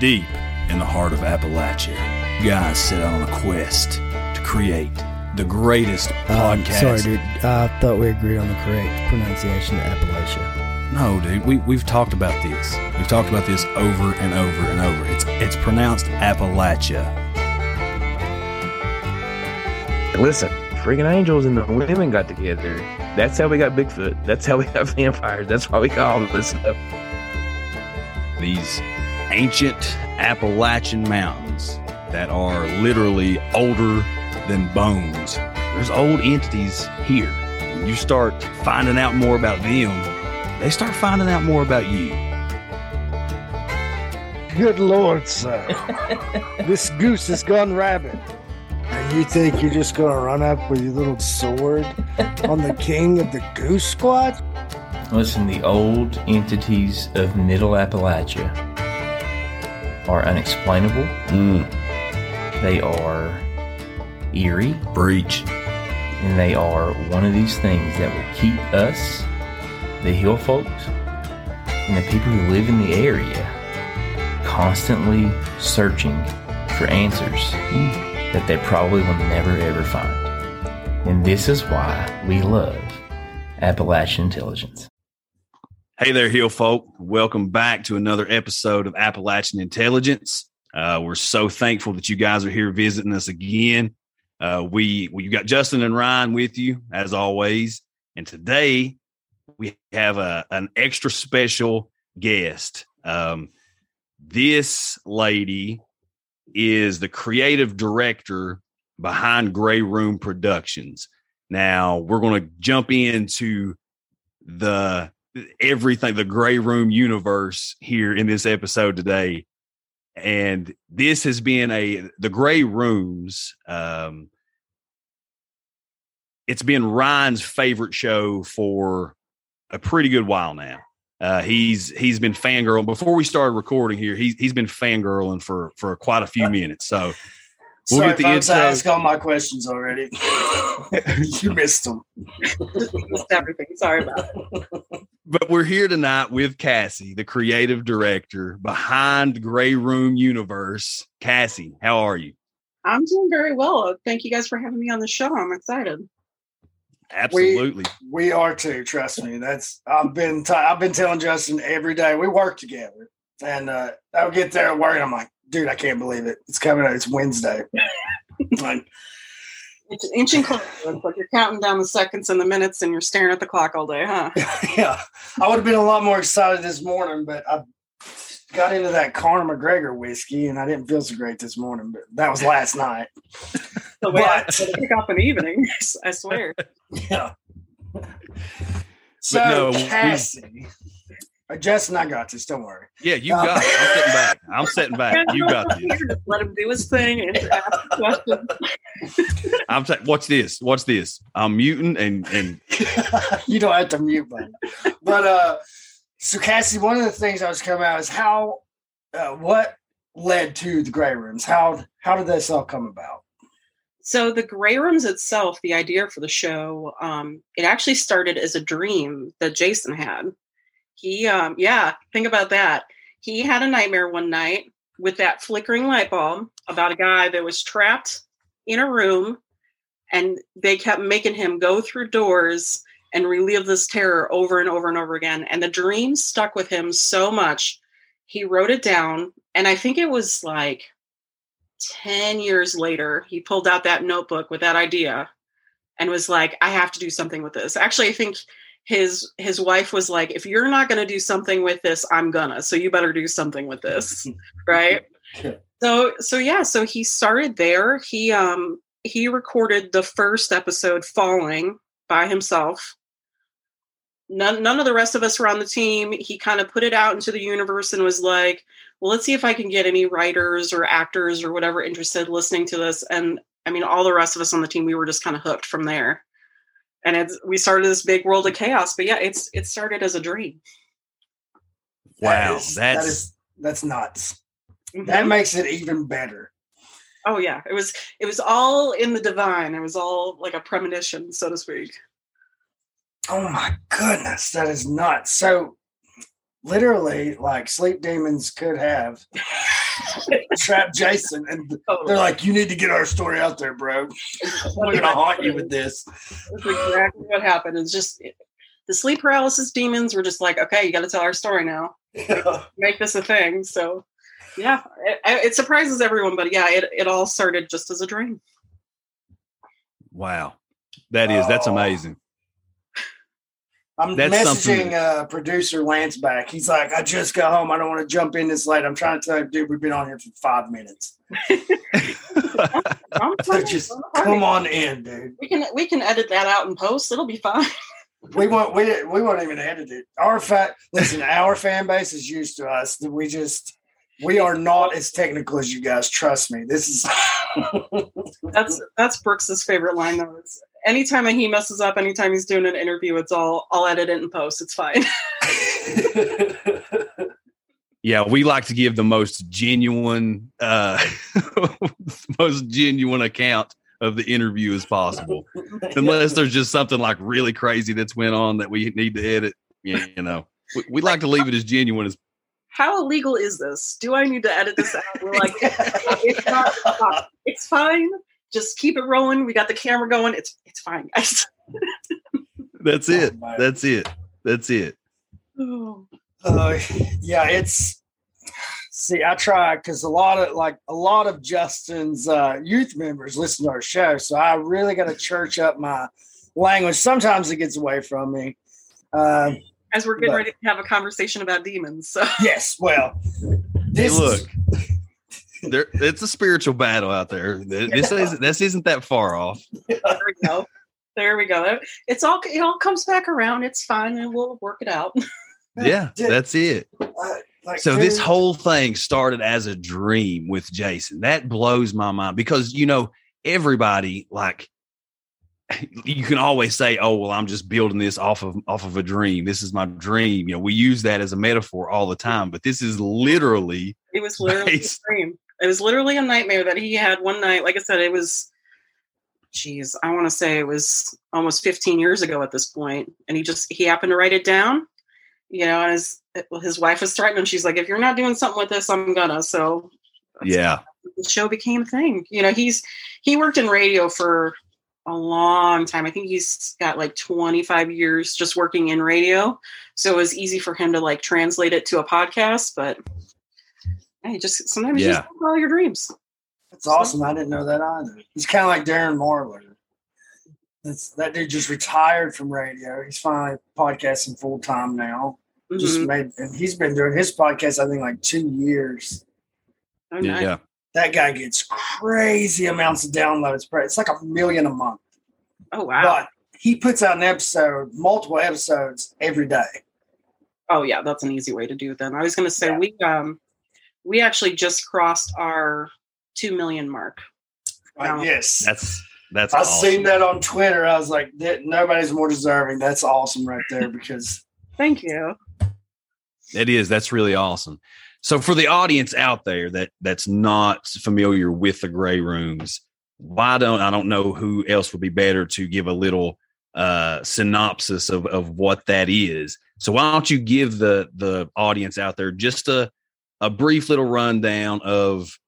Deep in the heart of Appalachia, guys set out on a quest to create the greatest Um, podcast. sorry, dude. I thought we agreed on the correct pronunciation of Appalachia. No, dude, we, we've talked about this. We've talked about this over and over and over. It's it's pronounced Appalachia. Listen, freaking angels and the women got together. That's how we got Bigfoot. That's how we got vampires. That's why we got all of this stuff. These ancient Appalachian mountains that are literally older than bones. There's old entities here. When you start finding out more about them, they start finding out more about you. Good lord, sir. this goose has gone rabid. And you think you're just gonna run up with your little sword on the king of the goose squad? Listen, the old entities of Middle Appalachia are unexplainable. Mm. They are eerie, Breach. and they are one of these things that will keep us, the hill folks, and the people who live in the area constantly searching for answers mm. that they probably will never ever find. And this is why we love Appalachian Intelligence. Hey there, Hill folk. Welcome back to another episode of Appalachian Intelligence. Uh, we're so thankful that you guys are here visiting us again. Uh, we we got Justin and Ryan with you as always, and today we have a an extra special guest. Um, this lady is the creative director behind Grey Room Productions. Now we're going to jump into the everything the grey room universe here in this episode today and this has been a the grey rooms um it's been ryan's favorite show for a pretty good while now uh he's he's been fangirling before we started recording here he's he's been fangirling for for quite a few minutes so We'll Sorry get the folks, I intro. asked all my questions already. you missed them. missed everything. Sorry about it. but we're here tonight with Cassie, the creative director behind Grey Room Universe. Cassie, how are you? I'm doing very well. Thank you guys for having me on the show. I'm excited. Absolutely. We are too. Trust me. That's I've been t- I've been telling Justin every day. We work together, and uh, I'll get there at work. And I'm like, dude, I can't believe it. It's coming. out. It's Wednesday. like, It's inching closer. It's like you're counting down the seconds and the minutes, and you're staring at the clock all day, huh? yeah, I would have been a lot more excited this morning, but I got into that Conor McGregor whiskey, and I didn't feel so great this morning. But that was last night. The way I But- pick up an evening, I swear. Yeah. So no, Cassie, Uh, Justin, I got this. Don't worry. Yeah, you got it. I'm sitting back. I'm sitting back. You got this. Just let him do his thing and ask questions. I'm ta- what's this? What's this? I'm muting and and you don't have to mute button. But uh so Cassie, one of the things I was coming out is how uh, what led to the grey rooms? How how did this all come about? So the Grey Rooms itself, the idea for the show, um, it actually started as a dream that Jason had. He, um, yeah, think about that. He had a nightmare one night with that flickering light bulb about a guy that was trapped in a room, and they kept making him go through doors and relive this terror over and over and over again. And the dream stuck with him so much, he wrote it down, and I think it was like 10 years later, he pulled out that notebook with that idea and was like, I have to do something with this. Actually, I think his his wife was like, if you're not gonna do something with this, I'm gonna. So you better do something with this. right? So so yeah, so he started there. He um he recorded the first episode falling by himself. None none of the rest of us were on the team. He kind of put it out into the universe and was like, well, let's see if I can get any writers or actors or whatever interested listening to this. And I mean, all the rest of us on the team, we were just kind of hooked from there. And it's we started this big world of chaos. But yeah, it's it started as a dream. wow, That is- that's that is that's nuts. That Mhm. makes it even better. oh yeah, it was it was all in the divine. It was all like a premonition, so to speak. Oh my goodness, that is nuts. So literally, like sleep demons could have trap Jason, and they're like, "You need to get our story out there, bro. We're gonna haunt you with this." That's exactly what happened. It's just the sleep paralysis demons were just like, okay, you got to tell our story now, make this a thing. So, yeah, it, it surprises everyone, but yeah, it, it all started just as a dream. Wow, that is that's Oh. amazing. I'm That's something messaging uh, producer Lance back. He's like, "I just got home. I don't want to jump in this late. I'm trying to tell you, dude, we've been on here for five minutes. I'm So fine. just I'm fine. come on in, dude. We can we can edit that out in post. It'll be fine. We won't. We we won't even edit it. Our fa- listen, our fan base is used to us. That we just we are not as technical as you guys. Trust me. This is That's that's Brooks's favorite line though. It's, anytime he messes up, anytime he's doing an interview, it's all I'll edit it and post. It's fine. Yeah, we like to give the most genuine, uh, most genuine account of the interview as possible. Unless there's just something like really crazy that's went on that we need to edit. Yeah, you know, we, we like to leave it as genuine as. How illegal is this? Do I need to edit this out? We're like. It's, not. It's fine. Just keep it rolling. We got the camera going. It's it's fine, guys. That's it. Oh. That's it. That's it. Oh. Uh, yeah, it's. See, I try because a lot of like a lot of Justin's uh, youth members listen to our show, so I really got to church up my language. Sometimes it gets away from me. Uh, As we're getting But- ready to have a conversation about demons, so yes, well, Hey, this is- look, there, it's a spiritual battle out there. This isn't. This isn't that far off. there we go. There we go. It's all it all comes back around. It's fine, and we'll work it out. Yeah, that's it. So this whole thing started as a dream with Jason. That blows my mind because you know everybody like you can always say, "Oh, well, I'm just building this off of off of a dream. This is my dream." You know, we use that as a metaphor all the time, but this is literally It was literally Nice. a dream. It was literally a nightmare that he had one night. Like I said, it was, geez, I want to say it was almost 15 years ago at this point, and he just he happened to write it down. You know, and his his wife was threatening. She's like, "If you're not doing something with this, I'm gonna." So yeah, the show became a thing. You know, he's he worked in radio for a long time. I think he's got like 25 years just working in radio. So it was easy for him to like translate it to a podcast, but hey, just sometimes you just follow your dreams. That's awesome. I didn't know that either. He's kind of like Darren Marlar. That's that dude just retired from radio. He's finally podcasting full time now. Just Mhm. made, and he's been doing his podcast. I think like two years. Oh, yeah, nice. yeah. That guy gets crazy amounts of downloads. It's like a million a month. Oh wow. But he puts out an episode, multiple episodes every day. Oh yeah, that's an easy way to do it then. I was gonna say Yeah. we um we actually just crossed our two million mark. Like, Wow. yes, That's that's. I awesome. seen that on Twitter. I was like, "Th- nobody's more deserving. That's awesome right there because Thank you. It is. That's really awesome. So for the audience out there that that's not familiar with the grey rooms, why don't I don't know who else would be better to give a little uh synopsis of of what that is. So why don't you give the the audience out there just a a brief little rundown of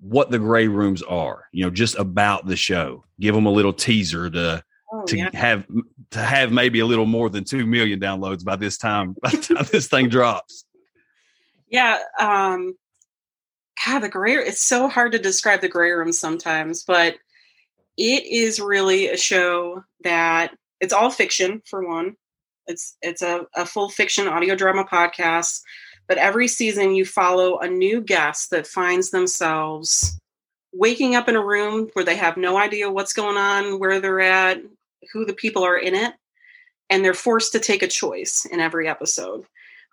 what the grey rooms are, you know, just about the show. Give them a little teaser to Oh to yeah. have to have maybe a little more than 2 million downloads by this time by the time this thing drops. Yeah, um God, the grey it's so hard to describe the grey room sometimes, but it is really a show that it's all fiction for one. It's it's a, a full fiction audio drama podcast, but every season you follow a new guest that finds themselves waking up in a room where they have no idea what's going on, where they're at, who the people are in it, and they're forced to take a choice in every episode.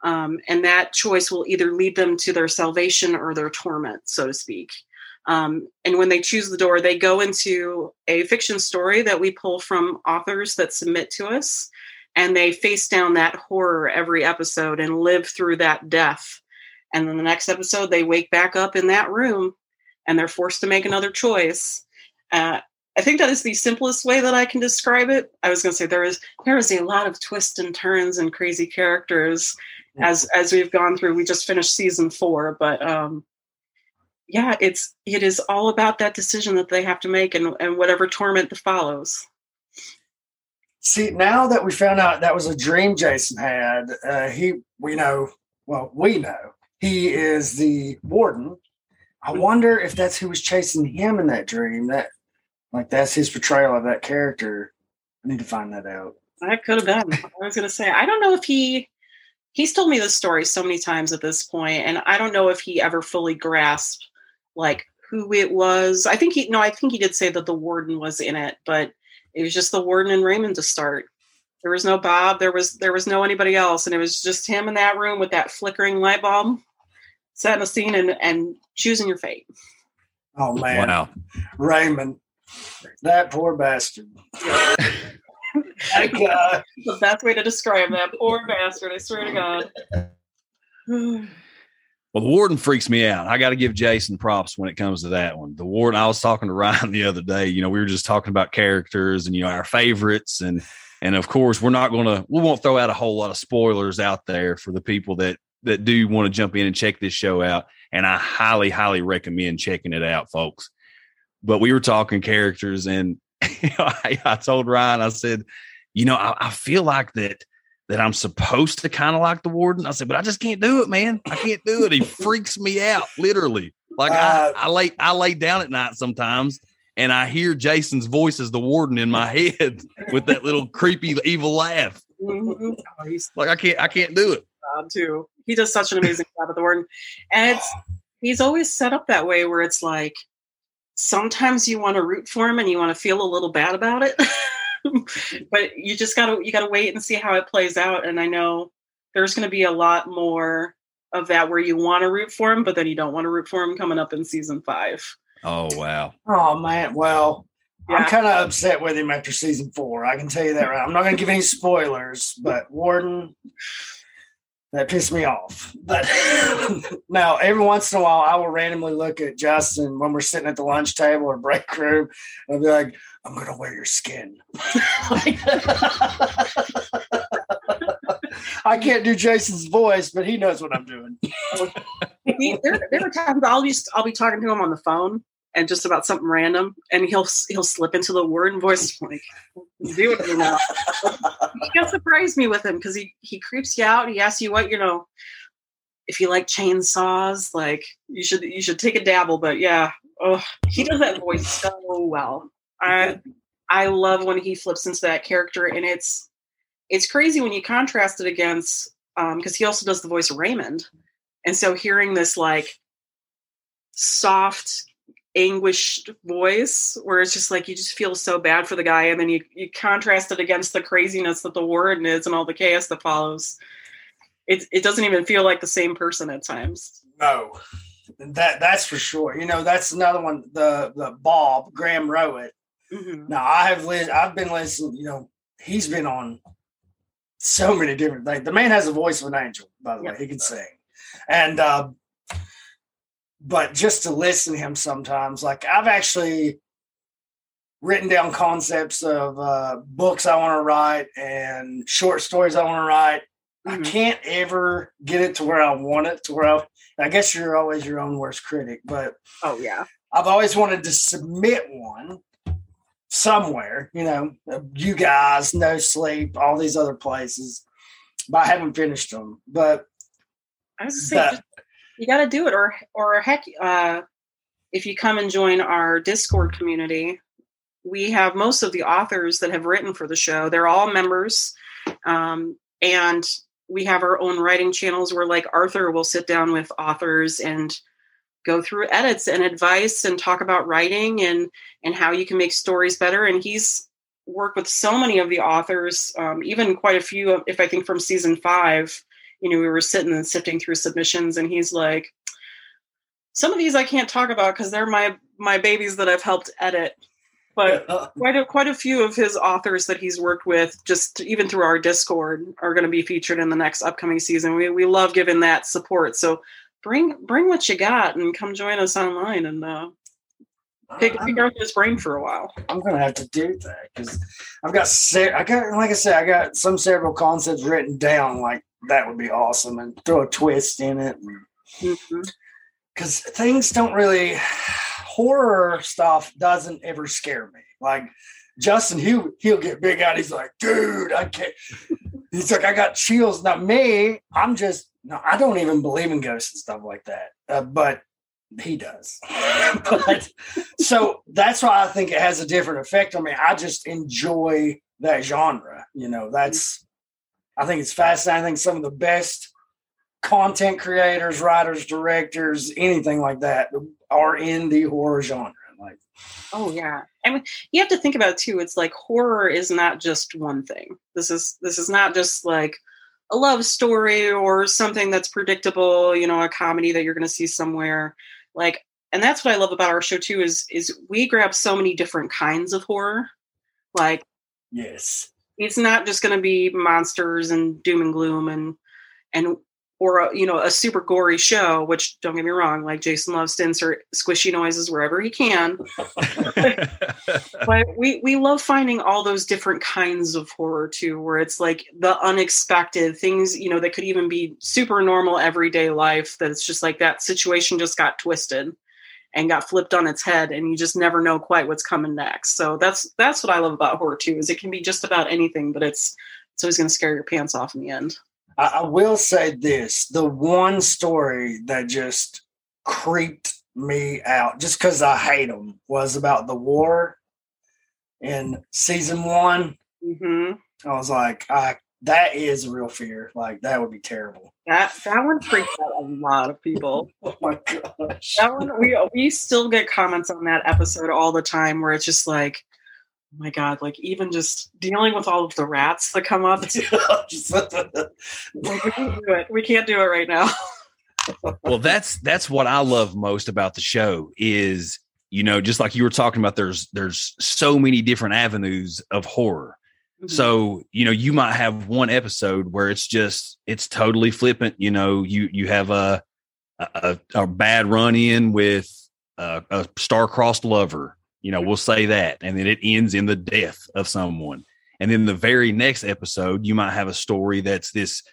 Um, and that choice will either lead them to their salvation or their torment, so to speak. Um, and when they choose the door, they go into a fiction story that we pull from authors that submit to us, and they face down that horror every episode and live through that death. And then the next episode, they wake back up in that room and they're forced to make another choice. Uh, I think that is the simplest way that I can describe it. I was going to say there is there is a lot of twists and turns and crazy characters as as we've gone through. We just finished season four, but um, yeah, it's it is all about that decision that they have to make and, and whatever torment that follows. See, now that we found out that was a dream Jason had, uh, he we know well, we know he is the warden. I wonder if that's who was chasing him in that dream. That like that's his portrayal of that character. I need to find that out. That could have been. I was gonna say, I don't know if he he's told me this story so many times at this point, and I don't know if he ever fully grasped like who it was. I think he no, I think he did say that the warden was in it, but it was just the warden and Raymond to start. There was no Bob, there was there was no anybody else, and it was just him in that room with that flickering light bulb, setting a scene and and choosing your fate. Oh man, Wow. Raymond, that poor bastard. that guy. the best way to describe that poor bastard. I swear to God. Well, the warden freaks me out. I got to give Jason props when it comes to that one. The warden, I was talking to Ryan the other day. You know, we were just talking about characters and you know our favorites, and and of course we're not going to we won't throw out a whole lot of spoilers out there for the people that that do want to jump in and check this show out. And I highly, highly recommend checking it out, folks. But we were talking characters, and I, I told Ryan, I said, you know, I, I feel like that that I'm supposed to kind of like the warden. I said, but I just can't do it, man. I can't do it. He freaks me out, literally. Like Uh, I, I lay I lay down at night sometimes and I hear Jason's voice as the warden in my head with that little creepy evil laugh. Mhm. Oh, Like I can't I can't do it. job too. He does such an amazing job at the warden, and it's he's always set up that way where it's like sometimes you want to root for him and you want to feel a little bad about it, but you just gotta you gotta wait and see how it plays out. And I know there's going to be a lot more of that where you want to root for him, but then you don't want to root for him coming up in season five. Oh wow. Oh man, well, I'm kind of upset with him after season four. I can tell you that right. I'm not going to give any spoilers, but Warden, that pissed me off. But now, every once in a while, I will randomly look at Justin when we're sitting at the lunch table or break room, and I'll be like, "I'm going to wear your skin." I can't do Jason's voice, but he knows what I'm doing. There, there are times I'll be I'll be talking to him on the phone and just about something random, and he'll he'll slip into the warden voice. Like, do it you. He'll surprise me with him because he he creeps you out. He asks you what you know. If you like chainsaws, like you should you should take a dabble. But yeah, oh, he does that voice so well. I I love when he flips into that character, and it's it's crazy when you contrast it against um, because he also does the voice of Raymond. And so hearing this like soft, anguished voice where it's just like you just feel so bad for the guy, and then you, you contrast it against the craziness that the warden is and all the chaos that follows. It it doesn't even feel like the same person at times. No, that that's for sure. You know, that's another one. The the Bob Graham Rowett. Mhm. Now I have li- I've been listening. You know, he's been on so many different things. The man has a voice of an angel. By the way, he can sing, and uh, but just to listen to him sometimes, like I've actually written down concepts of uh, books I want to write and short stories I want to write. I Mhm. can't ever get it to where I want it to where I. I guess you're always your own worst critic, but Oh yeah. I've always wanted to submit one somewhere, you know, you guys, no sleep, all these other places, but I haven't finished them. But I was saying, you got to do it, or or heck, uh, if you come and join our Discord community, we have most of the authors that have written for the show. They're all members, um, and we have our own writing channels where, like Arthur, will sit down with authors and go through edits and advice and talk about writing and and how you can make stories better. And he's worked with so many of the authors, um, even quite a few. If I think from season five you know, we were sitting and sifting through submissions, and he's like, "Some of these I can't talk about because they're my my babies that I've helped edit." But quite a quite a few of his authors that he's worked with, just even through our Discord, are going to be featured in the next upcoming season. We we love giving that support. So bring bring what you got and come join us online and uh, pick pick Arthur's brain for a while. I'm gonna have to do that because I've got I got like I said, I got some several concepts written down. Like that would be awesome, and throw a twist in it. Because things don't really horror stuff doesn't ever scare me. Like Justin, he'll he'll get big out. He's like, dude, I can't. He's like, I got chills. Not me, I'm just no, I don't even believe in ghosts and stuff like that. Uh, but he does. but, so that's why I think it has a different effect on me. I just enjoy that genre. You know, that's I think it's fascinating. I think some of the best content creators, writers, directors, anything like that are in the horror genre. Like, oh yeah, I mean, you have to think about it too. It's like horror is not just one thing. This is this is not just like a love story or something that's predictable. You know, a comedy that you're going to see somewhere. Like, and that's what I love about our show too. Is is we grab so many different kinds of horror. Like, yes, it's not just going to be monsters and doom and gloom and and or a, you know a super gory show which don't get me wrong like jason loves to insert squishy noises wherever he can. But we we love finding all those different kinds of horror too where it's like the unexpected things you know that could even be super normal everyday life that it's just like that situation just got twisted and got flipped on its head and you just never know quite what's coming next so that's that's what i love about horror too is it can be just about anything but it's it's always going to scare your pants off in the end I, I will say this: the one story that just creeped me out, just because I hate them, was about the war in season one. mm-hmm. I was like, I that is a real fear. Like that would be terrible. That that one freaks out a lot of people. Oh my gosh. That one we we still get comments on that episode all the time where it's just like, oh my god, like even just dealing with all of the rats that come up. Like, we can't do it. We can't do it right now. well, that's that's what I love most about the show is you know just like you were talking about. There's there's so many different avenues of horror. Mm-hmm. So, you know, you might have one episode where it's just it's totally flippant. You know, you you have a a, a bad run in with a, a star-crossed lover. You know, we'll say that, and then it ends in the death of someone. And then the very next episode, you might have a story that's this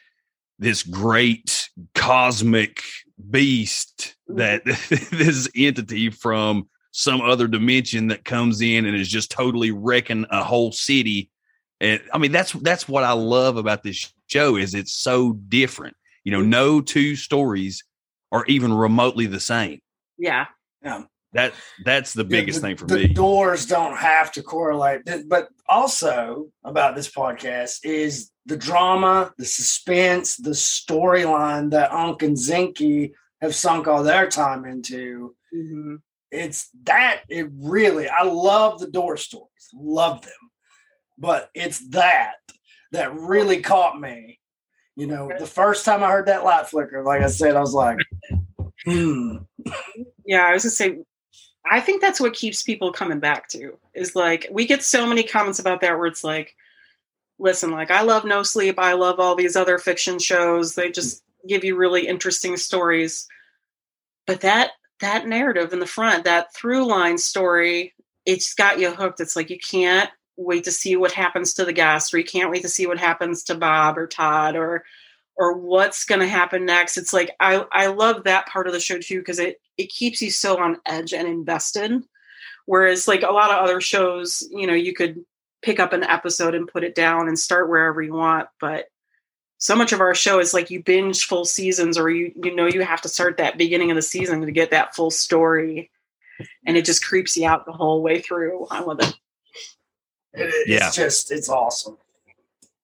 this great cosmic beast that this entity from some other dimension that comes in and is just totally wrecking a whole city and I mean, that's that's what I love about this show is it's so different. You know, no two stories are even remotely the same. Yeah. Yeah. That that's the biggest the, thing for the me. doors don't have to correlate. But also about this podcast is the drama, the suspense, the storyline that Unc and Zinky have sunk all their time into. Mm-hmm. It's that it really I love the door stories. Love them. But it's that that really caught me. You know, the first time I heard that light flicker, like I said, I was like, hmm. Yeah, I was gonna say I think that's what keeps people coming back to is like we get so many comments about that where it's like, listen, like I love No Sleep, I love all these other fiction shows. They just give you really interesting stories. But that that narrative in the front, that through line story, it's got you hooked. It's like you can't wait to see what happens to the guest, or you can't wait to see what happens to Bob or Todd or or what's going to happen next. It's like I I love that part of the show too because it it keeps you so on edge and invested. Whereas like a lot of other shows, you know, you could pick up an episode and put it down and start wherever you want, but so much of our show is like you binge full seasons or you you know you have to start that beginning of the season to get that full story and it just creeps you out the whole way through. I love it. It, it's Yeah. just it's awesome.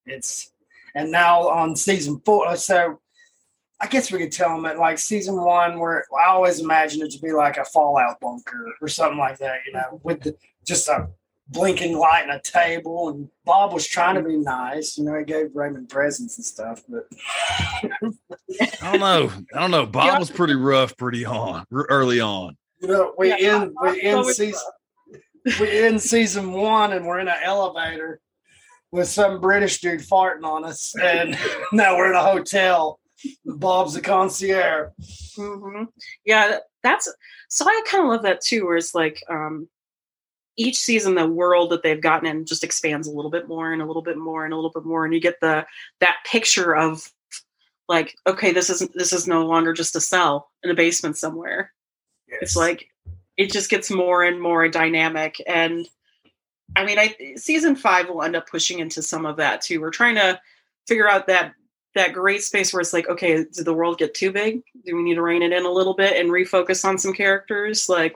It's and now on season four, so I guess we could tell them that like season one, where I always imagine it to be like a fallout bunker or something like that, you know, with the, just a blinking light and a table. And Bob was trying to be nice, you know, he gave Raymond presents and stuff, but I don't know. I don't know. Bob was pretty rough, pretty on r- early on. you know, we Yeah, end we end always season we end season one and we're in an elevator with some British dude farting on us, and now we're in a hotel. Bob's the concierge. hmm Yeah, that's so. I kind of love that too. Where it's like um, each season, the world that they've gotten in just expands a little bit more and a little bit more and a little bit more, and you get the that picture of like okay this isn't this is no longer just a cell in a basement somewhere it's like it just gets more and more dynamic. And i mean i season five will end up pushing into some of that too. We're trying to figure out that that great space where it's like okay did the world get too big? Do we need to rein it in a little bit and refocus on some characters? Like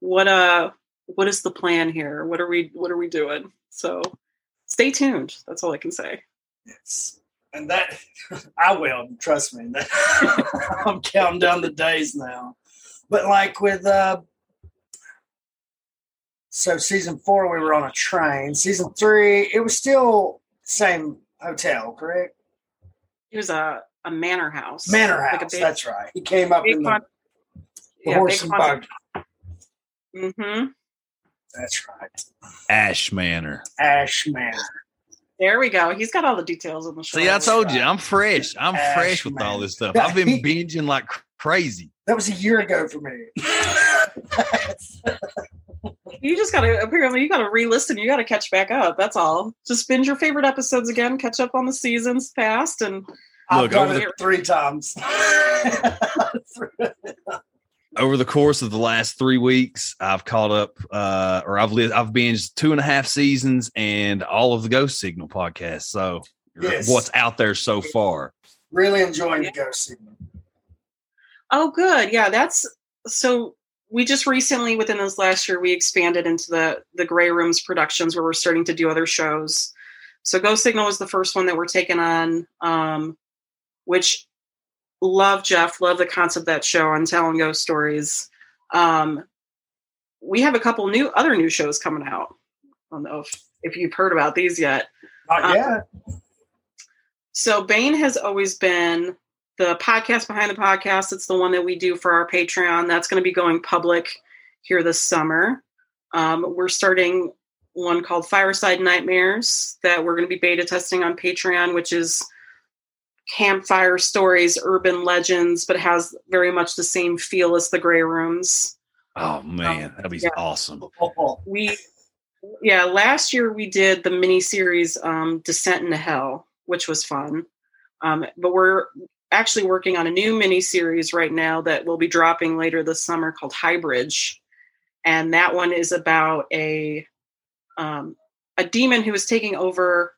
what uh what is the plan here? What are we what are we doing? So stay tuned. That's all i can say. Yes. And that I will, trust me. I'm counting down the days now. But like with uh so season four we were on a train. Season three, it was still same hotel, correct? it was a a manor house Manor Like House. big- that's right. He came up in the, con- the yeah, horse and con- buggy. mm-hmm. That's right. Ash Manor. Ash Manor. there we go he's got all the details on the show See, I told you, I'm fresh. I'm Ash fresh with all this stuff. I've been binging like crazy. That was a year ago for me. you just gotta apparently you gotta re-listen you gotta catch back up that's all just binge your favorite episodes again catch up on the seasons past and I've Look, done over it three times. Over the course of the last three weeks, I've caught up, uh, or I've li- I've binged two and a half seasons and all of the Ghost Signal podcasts. So, Yes. what's out there so far? really enjoying the ghost signal. oh good yeah that's so we just recently within this last year we expanded into the the grey rooms productions where we're starting to do other shows. So ghost signal was the first one that we're taking on um which love jeff love the concept of that show on telling ghost stories. Um we have a couple new other new shows coming out. I don't know if, if you've heard about these yet. Not Uh, yet. So Bane has always been the podcast behind the podcast. It's the one that we do for our Patreon. That's going to be going public here this summer. Um, we're starting one called Fireside Nightmares that we're going to be beta testing on Patreon, which is campfire stories, urban legends, but has very much the same feel as the Grey Rooms. Oh man, that'd be Yeah. awesome. We yeah last year we did the mini series um descent into hell which was fun um but we're actually working on a new mini series right now that will be dropping later this summer called hybridge. And that one is about a um a demon who is taking over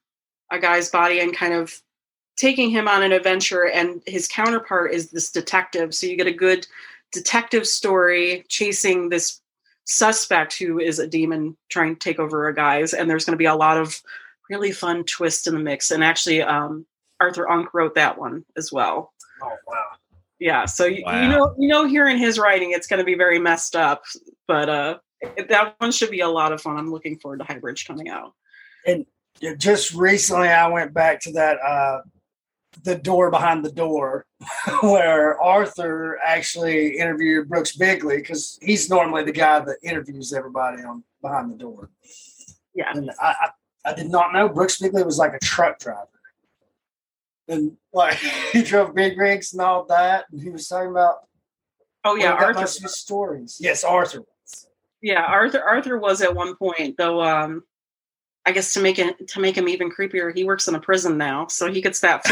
a guy's body and kind of taking him on an adventure. And his counterpart is this detective. So you get a good detective story chasing this suspect who is a demon trying to take over a guy's. And there's going to be a lot of really fun twists in the mix. And actually um, arthur unk wrote that one as well oh wow. yeah so you, Wow. you know you know hearing his writing it's going to be very messed up but uh that one should be a lot of fun i'm looking forward to hybridge coming out And just recently I went back to that uh the door behind the door where Arthur actually interviewed Brooks Bigley because he's normally the guy that interviews everybody on behind the door. yeah And I, I, I did not know Brooks Bigley was like a truck driver. And like he drove big rigs and all that. And he was talking about oh yeah well, arthur must stories. Yes, Arthur was. yeah arthur arthur was at one point though um i guess to make it to make him even creepier he works in a prison now so he gets that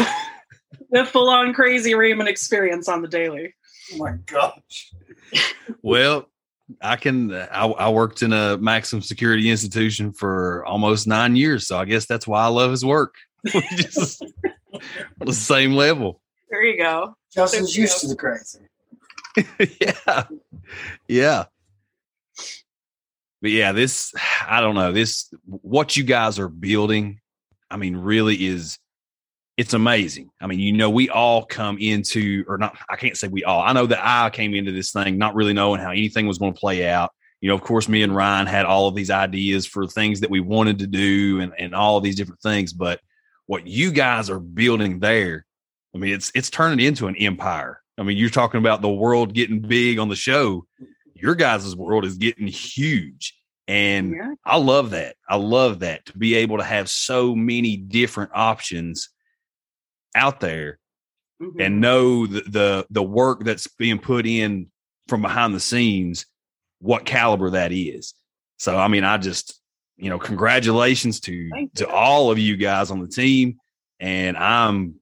the full-on crazy raymond experience on the daily Oh my gosh. Well, I can. I, I worked in a maximum security institution for almost nine years, so I guess that's why I love his work. Just on the same level. there you go Justin's used to the crazy. yeah, yeah. But yeah, this I don't know this what you guys are building. I mean, really is it's amazing. I mean, you know, we all come into or not. I can't say we all. I know that I came into this thing not really knowing how anything was going to play out. You know, of course, me and Ryan had all of these ideas for things that we wanted to do and and all of these different things. But what you guys are building there, I mean, it's it's turning into an empire. I mean, you're talking about the world getting big on the show. Your guys' world is getting huge. And yeah I love that. I love that to be able to have so many different options out there Mhm. and know the, the the work that's being put in from behind the scenes, what caliber that is. So I mean, I just you know, congratulations to to all of you guys on the team, and I'm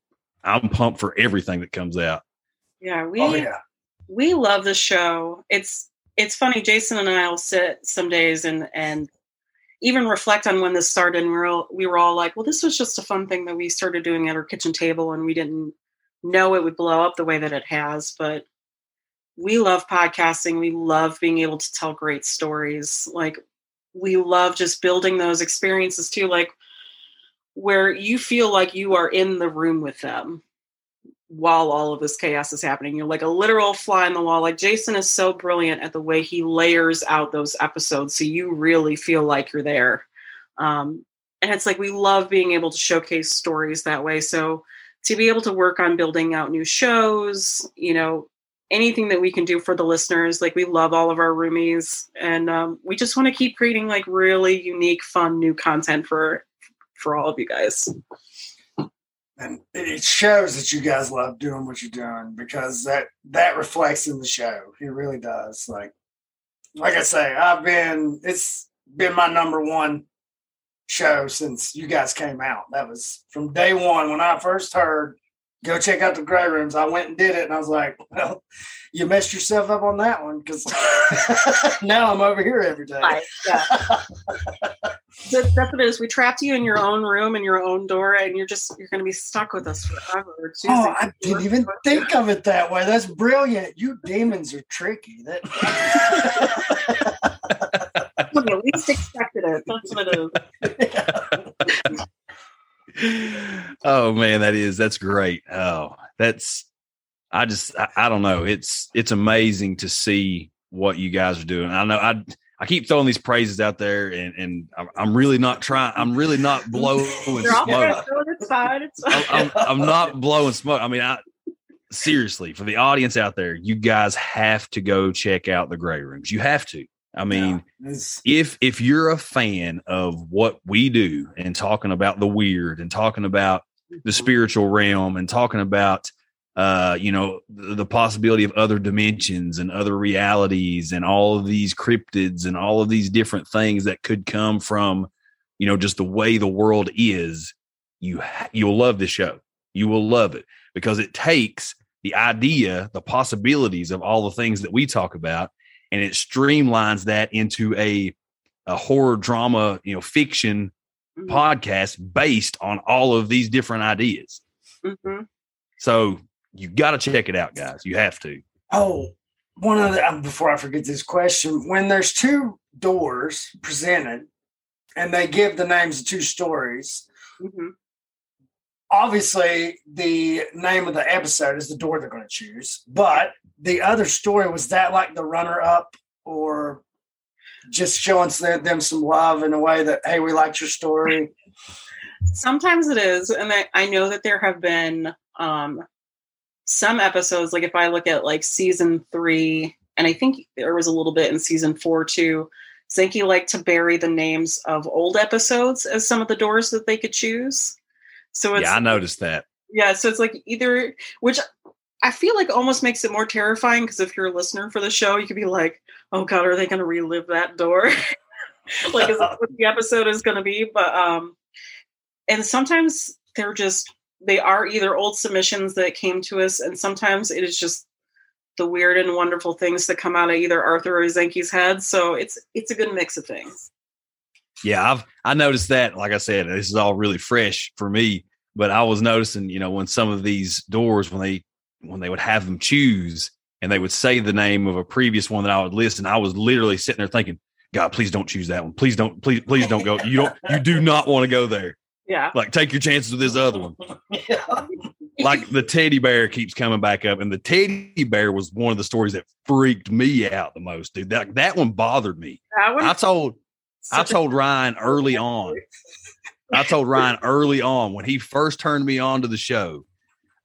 I'm pumped for everything that comes out. Yeah, we Oh yeah. we love the show. It's it's funny. Jason and I will sit some days and and even reflect on when this started. And we were all, we were all like, well, this was just a fun thing that we started doing at our kitchen table, and we didn't know it would blow up the way that it has. But we love podcasting. We love being able to tell great stories. Like we love just building those experiences too. Like where you feel like you are in the room with them while all of this chaos is happening. You're like a literal fly on the wall. Like Jason is so brilliant at the way he layers out those episodes so you really feel like you're there. Um, and it's like we love being able to showcase stories that way. So to be able to work on building out new shows, you know, anything that we can do for the listeners, like we love all of our roomies, and um, we just want to keep creating like really unique, fun, new content for for all of you guys. and it shows that you guys love doing what you're doing because that that reflects in the show. It really does. Like, like I say, I've been it's been my number one show since you guys came out. That was from day one when I first heard go check out the grey rooms. I went and did it, and I was like, well, you messed yourself up on that one because now I'm over here every day. Right, yeah. That- that's what it is. We trapped you in your own room and your own door, and you're just you're going to be stuck with us forever. Oh, I didn't even think of it that way. That's brilliant. You demons are tricky. That you least expected it. That's what it is. Oh man, that is that's great. Oh, that's I just I, I don't know. It's it's amazing to see what you guys are doing. I know I I keep throwing these praises out there, and and I'm, I'm really not trying. I'm really not blowing smoke. It's fine. It's I'm, fine. I'm, I'm not blowing smoke. I mean, I seriously for the audience out there, you guys have to go check out the grey rooms. You have to. I mean, It's- if if you're a fan of what we do and talking about the weird and talking about the spiritual realm and talking about uh you know the, the possibility of other dimensions and other realities and all of these cryptids and all of these different things that could come from you know just the way the world is you ha- you'll love this show. You will love it because it takes the idea the possibilities of all the things that we talk about and it streamlines that into a a horror drama you know fiction Mhm. podcast based on all of these different ideas Mhm. so you got to check it out guys you have to Oh, one other um, before I forget this question: when there's two doors presented, and they give the names of two stories, Mhm. Obviously the name of the episode is the door they're going to choose. But the other story was that like the runner-up, or just showing them some love in a way that hey, we liked your story. Sometimes it is, and I, I know that there have been um, some episodes. Like if I look at like season three, and I think there was a little bit in season four too. Zinky liked to bury the names of old episodes as some of the doors that they could choose. So it's yeah i noticed that. Yeah so it's like either which i feel like almost makes it more terrifying because if you're a listener for the show you could be like oh god are they going to relive that door? Like is that what the episode is going to be? But um and sometimes they're just they are either old submissions that came to us and sometimes it is just the weird and wonderful things that come out of either arthur or zenki's head. So it's it's a good mix of things yeah i've i noticed that like i said this is all really fresh for me but i was noticing you know when some of these doors when they when they would have them choose and they would say the name of a previous one that i would list and i was literally sitting there thinking god please don't choose that one. Please don't please please don't go. You don't you do not want to go there. Yeah. Like take your chances with this other one. Yeah. like the teddy bear keeps coming back up and the teddy bear was one of the stories that freaked me out the most dude. That that one bothered me. That one i told I told Ryan early on. I told Ryan early on when he first turned me on to the show.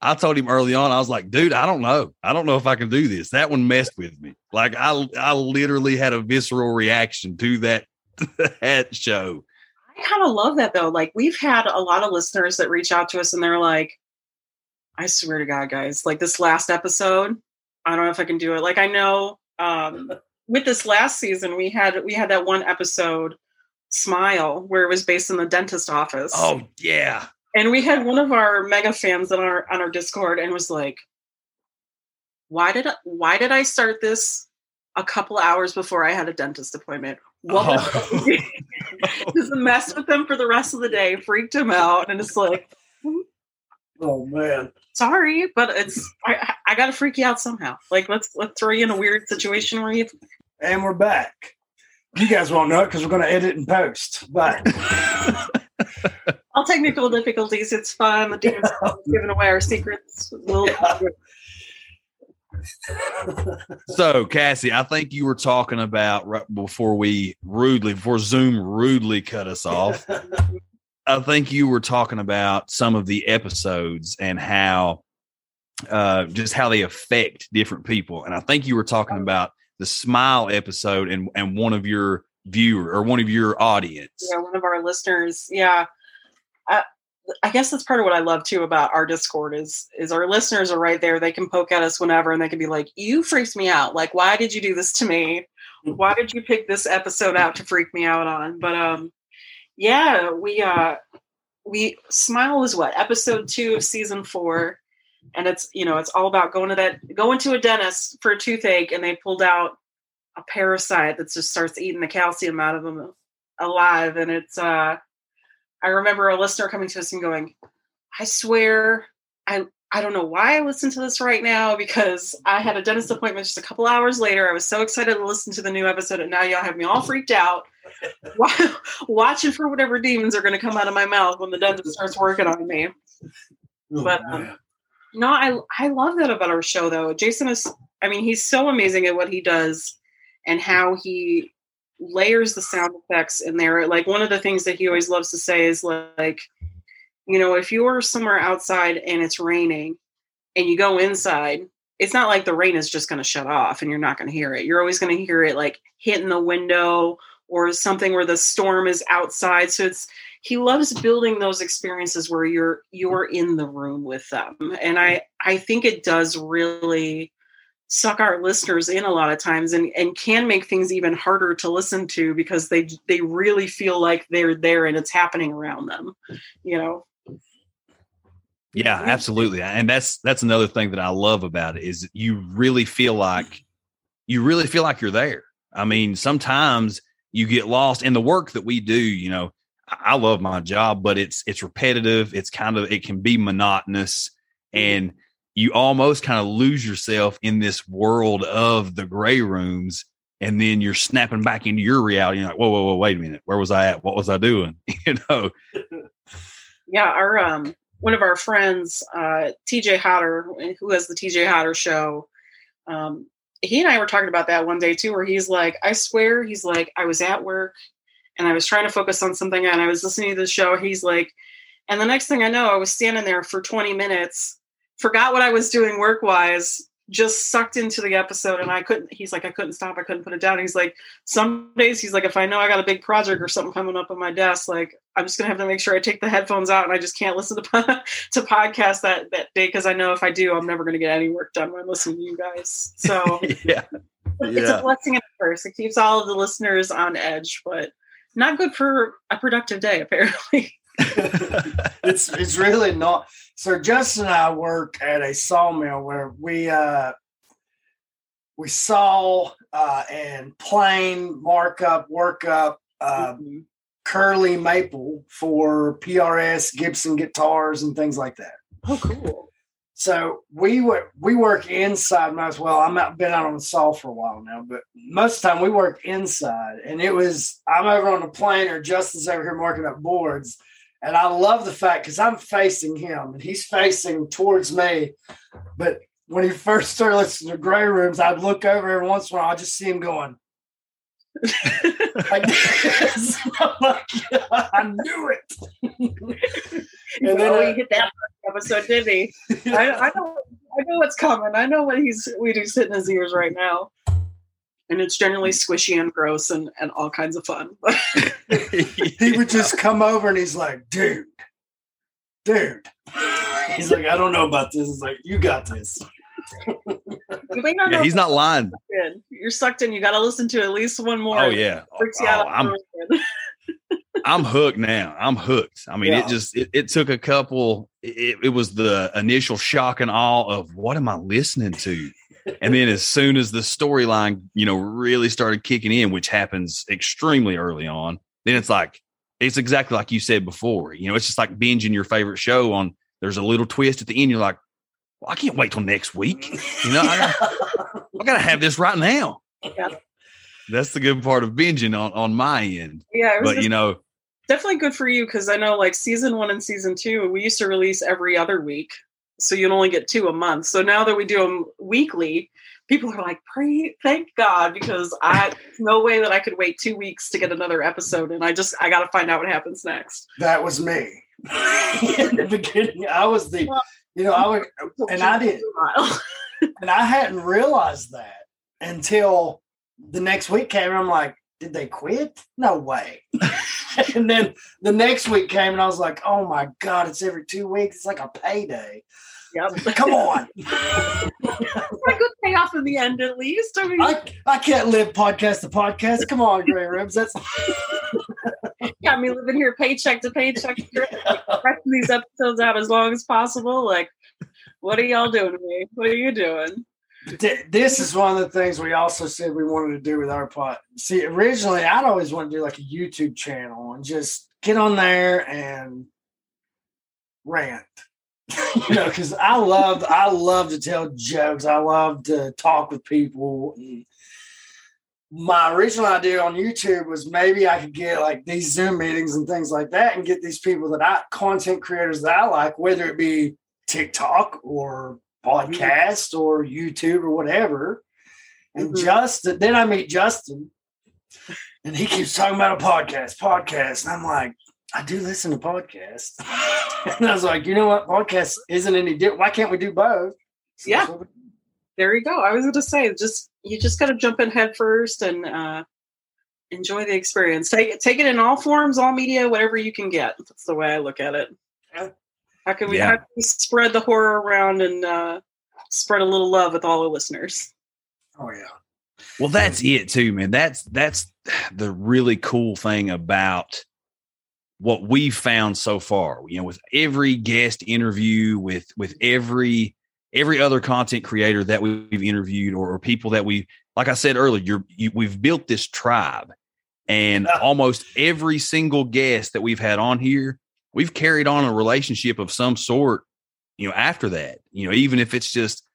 I told him early on, I was like, dude, I don't know. I don't know if I can do this. That one messed with me. Like I I literally had a visceral reaction to that that show. I kind of love that though. Like we've had a lot of listeners that reach out to us and they're like, I swear to God, guys, like this last episode, I don't know if I can do it. Like I know um with this last season, we had we had that one episode, Smile, where it was based in the dentist office. Oh yeah. and we had one of our mega fans on our on our Discord and was like, "Why did I, why did I start this a couple hours before I had a dentist appointment? What was oh. just messed with them for the rest of the day, freaked him out, and it's like, Oh man. sorry, but it's I, I got to freak you out somehow. Like let's let's throw you in a weird situation where you And we're back. You guys won't know it because we're going to edit and post. But all technical difficulties. It's fun. The demons giving away our secrets. We'll, So, Cassie, I think you were talking about right before we rudely, before Zoom rudely cut us off. I think you were talking about some of the episodes and how, uh, just how they affect different people. And I think you were talking about the smile episode and and one of your viewer or one of your audience. yeah, one of our listeners. Yeah. I, I guess that's part of what I love too about our Discord is is our listeners are right there. They can poke at us whenever and they can be like, You freaked me out. Like, why did you do this to me? Why did you pick this episode out to freak me out on? But um yeah, we uh we smile was what, episode two of season four. And it's you know, it's all about going to that going to a dentist for a toothache and they pulled out a parasite that just starts eating the calcium out of them alive. And it's uh I remember a listener coming to us and going, I swear, I I don't know why I listened to this right now because I had a dentist appointment just a couple hours later. I was so excited to listen to the new episode, and now y'all have me all freaked out, watching for whatever demons are going to come out of my mouth when the dentist starts working on me. But um, no, I I love that about our show though. Jason is, I mean, he's so amazing at what he does and how he layers the sound effects in there. Like one of the things that he always loves to say is like, you know, if you're somewhere outside and it's raining and you go inside, it's not like the rain is just going to shut off and you're not going to hear it. You're always going to hear it like hitting the window or something where the storm is outside. So it's he loves building those experiences where you're you're in the room with them. And I I think it does really suck our listeners in a lot of times and, and can make things even harder to listen to because they they really feel like they're there and it's happening around them you know Yeah, absolutely. And that's that's another thing that I love about it is you really feel like you really feel like you're there. I mean, sometimes you get lost in the work that we do, you know. I love my job, but it's it's repetitive, it's kind of it can be monotonous and you almost kind of lose yourself in this world of the grey rooms and then you're snapping back into your reality. You're like, whoa, whoa, whoa, wait a minute. Where was I at? What was I doing? you know? yeah our um one of our friends uh tj Hodder, who has the tj Hodder show um he and i were talking about that one day too where he's like i swear he's like i was at work and i was trying to focus on something and i was listening to the show he's like and the next thing i know i was standing there for 20 minutes forgot what i was doing work wise just sucked into the episode and i couldn't he's like i couldn't stop i couldn't put it down he's like some days he's like if i know i got a big project or something coming up on my desk like i'm just gonna have to make sure i take the headphones out and i just can't listen to to podcasts that that day because i know if i do i'm never gonna get any work done when listening to you guys so yeah. it's Yeah. a blessing and a curse it keeps all of the listeners on edge but not good for a productive day apparently it's it's really not. So Justin and I work at a sawmill where we uh we saw uh and plane markup, work up uh Mhm. curly maple for PRS, Gibson guitars and things like that. oh cool So we work we work inside most well. I'm not been out on the saw for a while now, but most of the time we work inside. And it was I'm over on the plane or Justin's over here marking up boards. And I love the fact because I'm facing him and he's facing towards me. But when he first started listening to Grey Rooms, I'd look over every once in a while, I'd just see him going. I'm like, I knew it. Oh, and then oh, he hit that episode did he I, I know I know what's coming. I know what he's we do sit in his ears right now. And it's generally mm. squishy and gross and, and all kinds of fun. he would just come over and he's like, dude, dude. He's like, I don't know about this. He's like, you got this. you may not know yeah, he's not lying. good. You're sucked in. You got to listen to at least one more. Oh yeah. Oh. I'm I'm hooked now. I'm hooked. I mean, Yeah. it just it, it took a couple. It, it was the initial shock and awe of what am I listening to, and then as soon as the storyline, you know, really started kicking in, which happens extremely early on, then it's like it's exactly like you said before. You know, it's just like binging your favorite show on. There's a little twist at the end. You're like, well, I can't wait till next week. You know, I gotta, I gotta have this right now. Yeah. That's the good part of binging on on my end. Yeah, But just you know, definitely good for you because I know like season one and season two, we used to release every other week. So you'd only get two a month. So now that we do them weekly, people are like, pray, thank God, because I no way that I could wait two weeks to get another episode. And I just I gotta find out what happens next. That was me. In the beginning, I was the, you know, I would, and I did, and I hadn't realized that until the next week came. I'm like, did they quit? No way. and then the next week came, and I was like, oh my god, it's every two weeks. It's like a payday. Yep. Come on, a good payoff in the end, at least. I mean, I I can't live podcast to podcast. Come on, Grey Rooms. That's got me living here paycheck to paycheck, stretching these episodes out as long as possible. Like, what are y'all doing to me? What are you doing? Th- this is one of the things we also said we wanted to do with our pod. See, originally I'd always want to do like a YouTube channel and just get on there and rant. you know, because I love I love to tell jokes. I love to talk with people. My original idea on YouTube was maybe I could get like these Zoom meetings and things like that, and get these people that I content creators that I like, whether it be TikTok or podcast or YouTube or whatever. And Mhm. Justin, then I meet Justin, and he keeps talking about a podcast, podcast. And I'm like, I do listen to podcasts. and I was like, you know what? Podcast isn't any different. Why can't we do both? So Yeah. we- There you go. I was going to say, just you just got to jump in head first and uh, enjoy the experience. Take it, take it in all forms, all media, whatever you can get. That's the way I look at it. Yeah. How can we, Yeah. how can we spread the horror around and uh, spread a little love with all the listeners? Oh yeah. Well, that's it too, man. That's that's the really cool thing about what we've found so far. You know, with every guest interview, with with every every other content creator that we've interviewed, or, or people that we, like I said earlier, you're, you, we've built this tribe, and almost every single guest that we've had on here, we've carried on a relationship of some sort. You know, after that, you know, even if it's just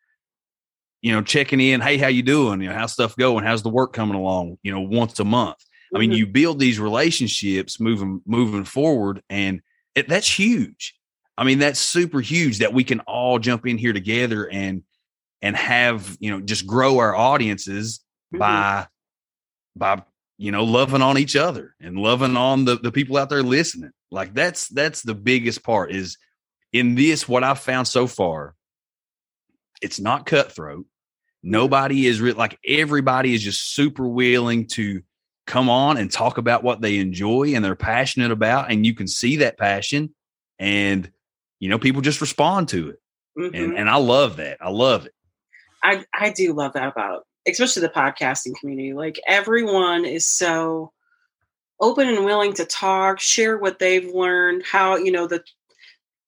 you know, checking in, hey, how you doing? You know, how's stuff going? How's the work coming along? You know, once a month. I mean, Mhm. you build these relationships moving moving forward, and it, that's huge. I mean, that's super huge that we can all jump in here together and and have you know just grow our audiences Mhm. by by you know loving on each other and loving on the the people out there listening. Like that's that's the biggest part is in this what I've found so far. It's not cutthroat. Nobody is re- like everybody is just super willing to come on and talk about what they enjoy and they're passionate about, and you can see that passion, and you know people just respond to it, Mhm. and and I love that. I love it. I I do love that about especially the podcasting community. Like everyone is so open and willing to talk, share what they've learned, how you know the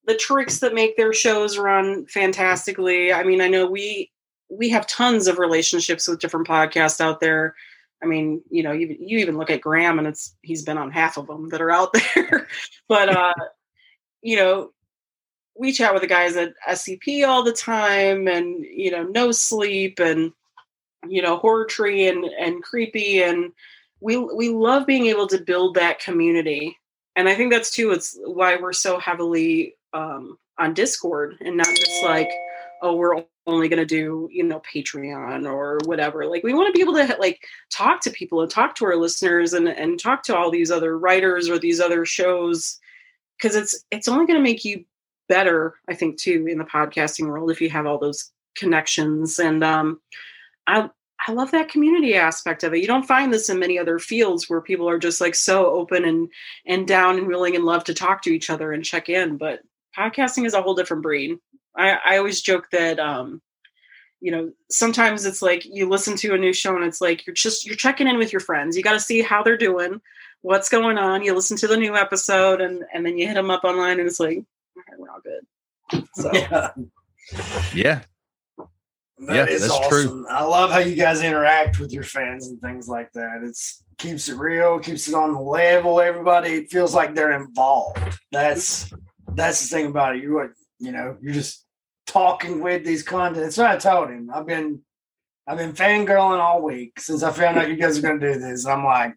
the tricks that make their shows run fantastically. I mean, I know we we have tons of relationships with different podcasts out there. I mean, you know, you you even look at Graham and it's he's been on half of them that are out there. but uh, you know, we chat with the guys at SCP all the time and you know, no sleep and you know, horror tree and and creepy and we we love being able to build that community. And I think that's too it's why we're so heavily um on Discord and not just like oh we're only going to do you know patreon or whatever like we want to be able to like talk to people and talk to our listeners and and talk to all these other writers or these other shows because it's it's only going to make you better i think too in the podcasting world if you have all those connections and um i i love that community aspect of it you don't find this in many other fields where people are just like so open and and down and willing and love to talk to each other and check in but podcasting is a whole different breed i i always joke that um you know sometimes it's like you listen to a new show and it's like you're just you're checking in with your friends you got to see how they're doing what's going on. You listen to the new episode, and and then you hit them up online, and it's like, all right, we're all good. So Yeah. Yeah. That Yeah, is that's true. I love how you guys interact with your fans and things like that. It's keeps it real, keeps it on the level. Everybody it feels like they're involved. That's that's the thing about it. You what you know, you're just talking with these content. That's what I told him. I've been I've been fangirling all week since I found out you guys are gonna do this. I'm like,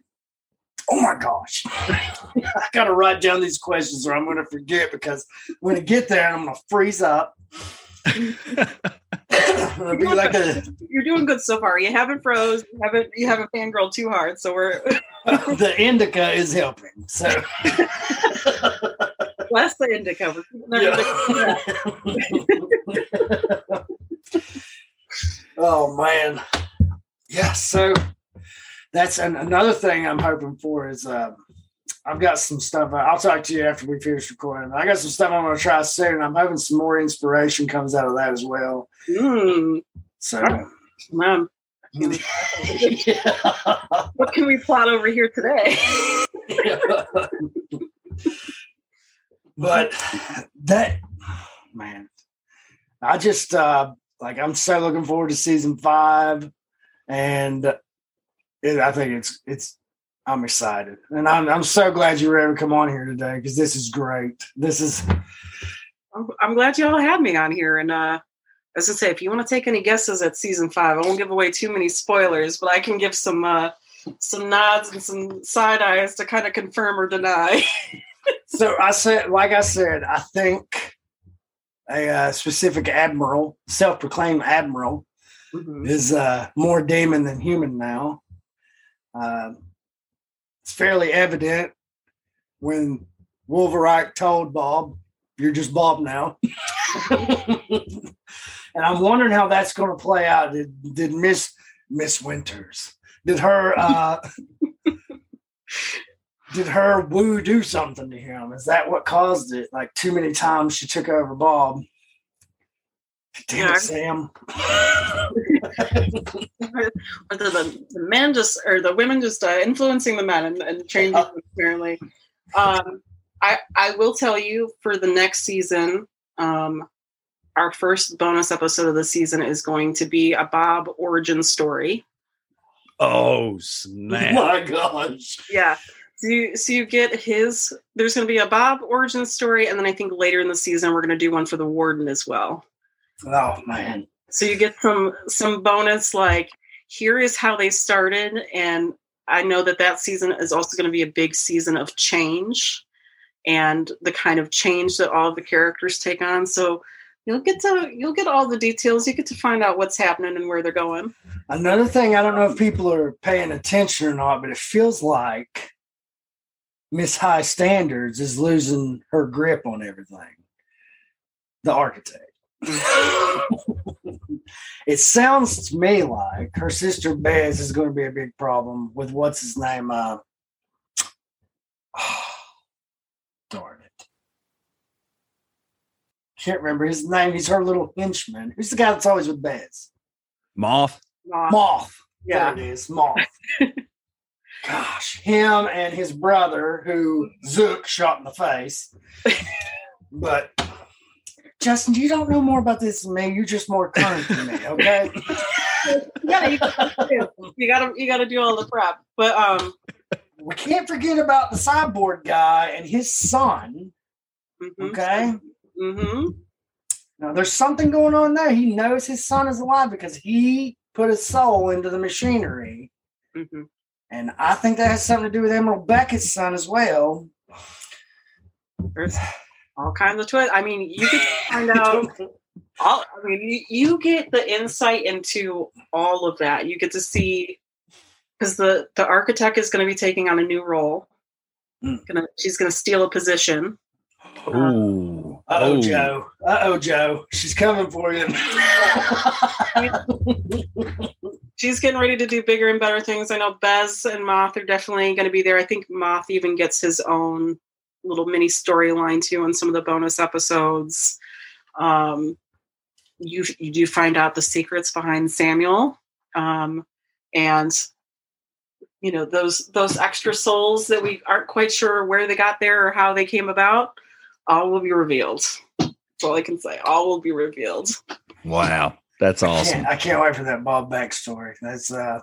oh my gosh. I gotta write down these questions or I'm gonna forget because when I'm gonna get there and I'm gonna freeze up. It'll be like a you're doing good so far. You haven't froze. You haven't you haven't fangirled too hard. So we're the indica is helping. So bless the indica. Everything- oh man, yeah. So that's an, another thing I'm hoping for is um, I've got some stuff. I'll talk to you after we finish recording. I got some stuff I'm going to try soon. I'm hoping some more inspiration comes out of that as well. Mm, So. man, yeah. what can we plot over here today? but that man i just uh like i'm so looking forward to season five and it, i think it's it's i'm excited and i'm, I'm so glad you were able to come on here today because this is great this is I'm, I'm glad you all had me on here. And uh, as I say, if you want to take any guesses at season five, I won't give away too many spoilers, but I can give some uh, some nods and some side eyes to kind of confirm or deny. so i said like i said i think a uh, specific admiral self-proclaimed admiral Mhm. is uh, more demon than human now. Uh, fairly evident when Wolverine told Bob, "You're just Bob now," and I'm wondering how that's going to play out. Did did Miss Miss Winters did her uh, did her woo do something to him? Is that what caused it? Like too many times she took over Bob. Damn Yeah. it, Sam. Whether the, the men just or the women just uh, influencing the men and, and changing them apparently. Um, I I will tell you for the next season, um, our first bonus episode of the season is going to be a Bob origin story. Oh Oh snap! my gosh. Yeah. So you, so you get his. There's going to be a Bob origin story, and then I think later in the season we're going to do one for the warden as well. Oh man. So you get some some bonus like here is how they started, and I know that that season is also going to be a big season of change, and the kind of change that all the characters take on. So you'll get to you'll get all the details. You get to find out what's happening and where they're going. Another thing, I don't know if people are paying attention or not, but it feels like Miss High Standards is losing her grip on everything. The architect. it sounds to me like her sister Bez is going to be a big problem with what's his name. Uh, darn it. Can't remember his name. He's her little henchman. Who's the guy that's always with Bez? Moth. Aw, Moth. Yeah. There it is. Moth. Gosh, him and his brother, who Zook shot in the face. But Justin, you don't know more about this than me. You're just more current than me, okay? yeah, you, you gotta you gotta do all the prep. But um, we can't forget about the sideboard guy and his son. Okay. Mm-hmm. Now there's something going on there. He knows his son is alive because he put his soul into the machinery. hmm And I think that has something to do with Emerald Beckett's son as well. There's all kinds of twists. I mean, you get to find out all. I mean, you, you get the insight into all of that. You get to see because the the architect is going to be taking on a new role. Mm. Gonna, she's going to steal a position. Ooh. Uh oh, Oh. Joe. Uh oh, Joe. She's coming for you. She's getting ready to do bigger and better things. I know Bez and Moth are definitely going to be there. I think Moth even gets his own little mini storyline too in some of the bonus episodes. Um, you you do find out the secrets behind Samuel, um, and you know those those extra souls that we aren't quite sure where they got there or how they came about all will be revealed that's all i can say all will be revealed Wow. That's I awesome. can't, I can't wait for that Bob backstory. That's uh,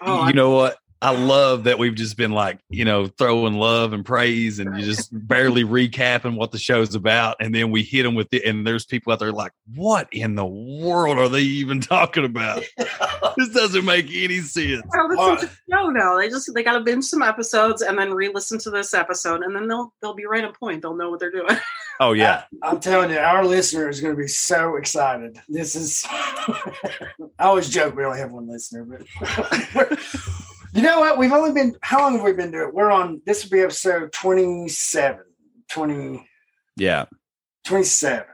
oh, you know what? I love that we've just been like, you know, throwing love and praise and you just barely recapping what the show's about. And then we hit them with it. And there's people out there like, what in the world are they even talking about? this doesn't make any sense. Well, that's Well- what the show now. They just they got to binge some episodes and then re-listen to this episode, and then they'll they'll be right on point. They'll know what they're doing. Oh, yeah. I, am telling you, our listener is going to be so excited. This is, I always joke we only have one listener, but you know what? We've only been, how long have we been doing? it? We're on, this will be episode 27, 20, Yeah. 27.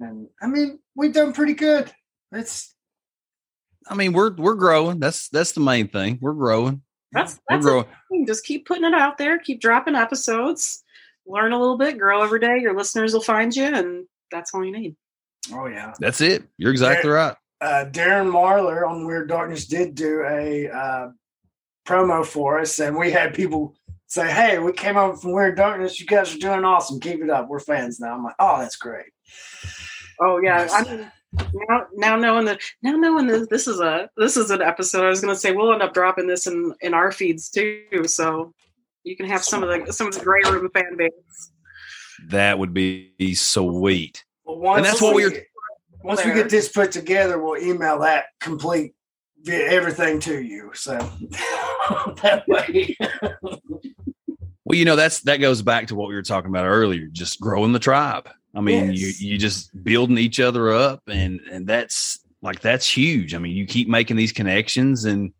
And I mean, we've done pretty good. It's, I mean, we're we're growing. That's that's the main thing. We're growing. That's We're that's the growing. thing. Just keep putting it out there. Keep dropping episodes. Learn a little bit. Grow every day. Your listeners will find you, and that's all you need. oh yeah. That's it. You're exactly right. uh, Darren Marlar on Weird Darkness did do a uh, promo for us, and we had people say, "Hey, we came over from Weird Darkness. You guys are doing awesome. Keep it up. We're fans now." I'm like, "Oh, that's great." Oh yeah, Yes. I mean, now now knowing that now knowing that this is a this is an episode, I was going to say we'll end up dropping this in in our feeds too, so you can have some of the some of the grey room fan base. That would be sweet. Well, once And that's what we were- Once we get this put together, we'll email that complete everything to you. So that way, Well, you know, that's that goes back to what we were talking about earlier, just growing the tribe. I mean, Yes. you you just building each other up and and that's like that's huge. I mean, you keep making these connections and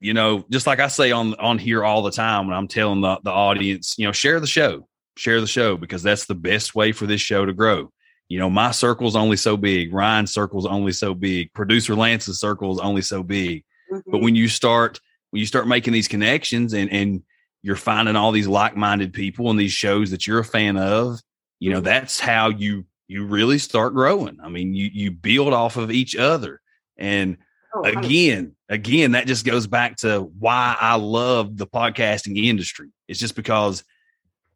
you know, just like I say on on here all the time when I'm telling the, the audience, you know, share the show. Share the show because that's the best way for this show to grow. You know, my circle's only so big, Ryan's circle's only so big, producer Lance's circle is only so big. But mm-hmm. when you start when you start making these connections and and you're finding all these like-minded people and these shows that you're a fan of, you know, that's how you you really start growing. I mean, you you build off of each other. And Oh, again, again, that just goes back to why I love the podcasting industry. It's just because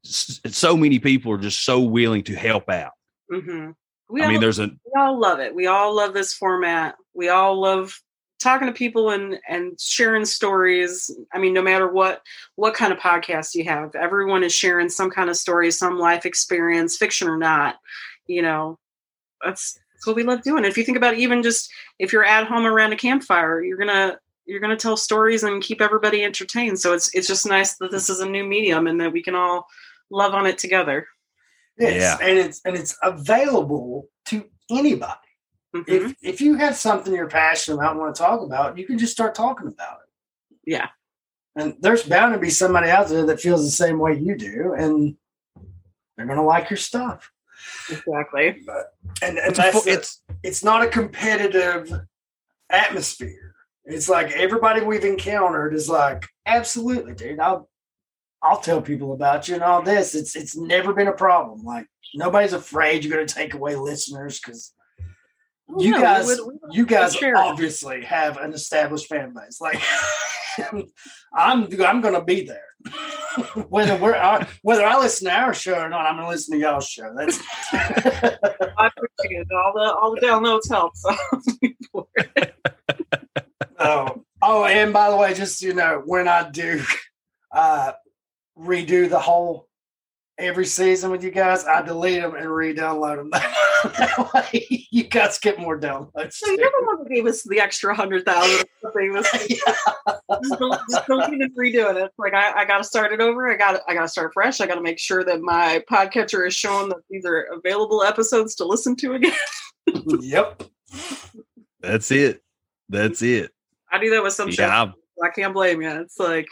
so many people are just so willing to help out. hmm We I mean, there's a we all love it. We all love this format. We all love talking to people and and sharing stories. I mean, no matter what what kind of podcast you have, everyone is sharing some kind of story, some life experience, fiction or not. You know, that's that's what we love doing. If you think about it, even just if you're at home around a campfire, you're gonna you're gonna tell stories and keep everybody entertained. So it's it's just nice that this is a new medium and that we can all love on it together. yes, Yeah. and it's and it's available to anybody. Mhm. if if you have something you're passionate about and want to talk about, you can just start talking about it. Yeah. And there's bound to be somebody out there that feels the same way you do, and they're gonna like your stuff. Exactly. And, and it's, a that's fu- the- it's it's not a competitive atmosphere. It's like everybody we've encountered is like, absolutely, dude. I'll I'll tell people about you and all this. It's it's never been a problem. Like nobody's afraid you're gonna take away listeners because You no, we guys would- we would you guys obviously have an established fan base. Like I'm I'm gonna be there. whether we're uh, whether I listen to our show or not, I'm gonna listen to y'all's show. That's I appreciate it. All the all the downloads help. So oh oh and by the way, just you know, when I do uh redo the whole every season with you guys, I delete them and re-download them. that way you guys get more downloads. so you're the one that gave us the extra hundred thousand. Just don't, just don't even redoing it. Like I, I got to start it over. I got I got to start fresh. I got to make sure that my podcatcher is showing that these are available episodes to listen to again. yep. that's it. That's it. I do that with some shows. Yeah, I'm- I can't blame you. It's like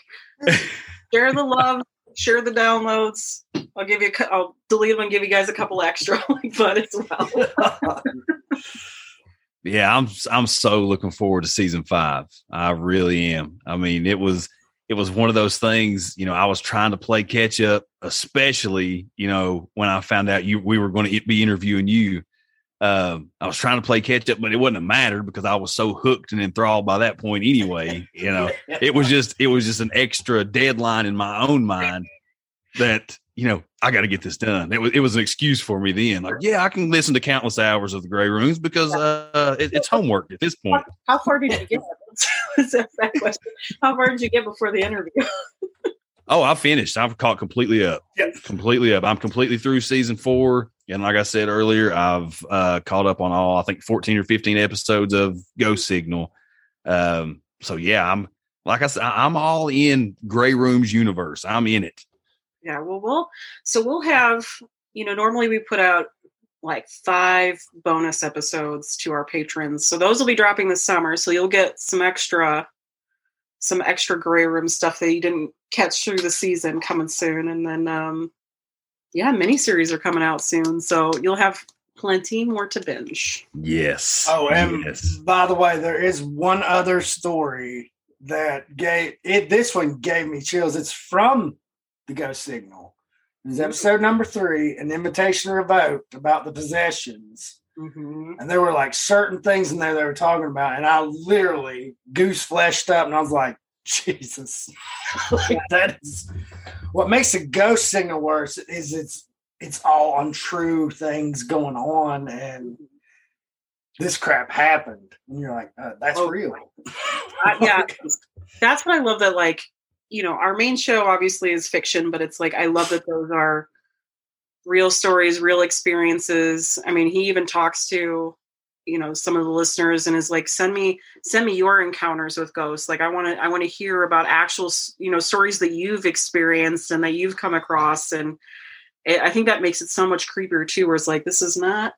share the love, share the downloads. I'll give you. a I'll delete them and give you guys a couple extra like but as well. yeah, I'm I'm so looking forward to season five. I really am. I mean, it was it was one of those things. You know, I was trying to play catch up, especially you know when I found out you we were going to be interviewing you. Um, I was trying to play catch up, but it wouldn't have mattered because I was so hooked and enthralled by that point anyway. You know, it was just it was just an extra deadline in my own mind that you know I got to get this done. It was it was an excuse for me then. Like, yeah, I can listen to countless hours of the Grey Rooms because uh, it, it's homework at this point. How far did you get? That's a question. How far did you get before the interview? Oh, I finished. I've caught completely up. Yep. Completely up. I'm completely through season four. And like I said earlier, I've uh, caught up on all, I think 14 or 15 episodes of Ghost Signal. Um, so yeah, I'm like I said, I'm all in Grey Room's universe. I'm in it. Yeah, well, we'll so we'll have you know normally we put out like five bonus episodes to our patrons, so those will be dropping this summer. So you'll get some extra, some extra grey room stuff that you didn't catch through the season coming soon, and then um, yeah, miniseries are coming out soon, so you'll have plenty more to binge. Yes. Oh, and yes. by the way, there is one other story that gave it. This one gave me chills. It's from the Ghost Signal. It's episode number three, an invitation revoked about the possessions. Mm-hmm. And there were like certain things in there they were talking about, and I literally goose fleshed up, and I was like, Jesus, like, that is what makes a ghost signal worse is it's it's all untrue things going on, and this crap happened, and you're like, uh, that's Oh, real. Yeah. that's what I love that like, you know, our main show obviously is fiction, but it's like I love that those are real stories, real experiences. I mean, he even talks to, you know, some of the listeners and is like, send me send me your encounters with ghosts. Like I want to I want to hear about actual, you know, stories that you've experienced and that you've come across and I I think that makes it so much creepier too where it's like this is not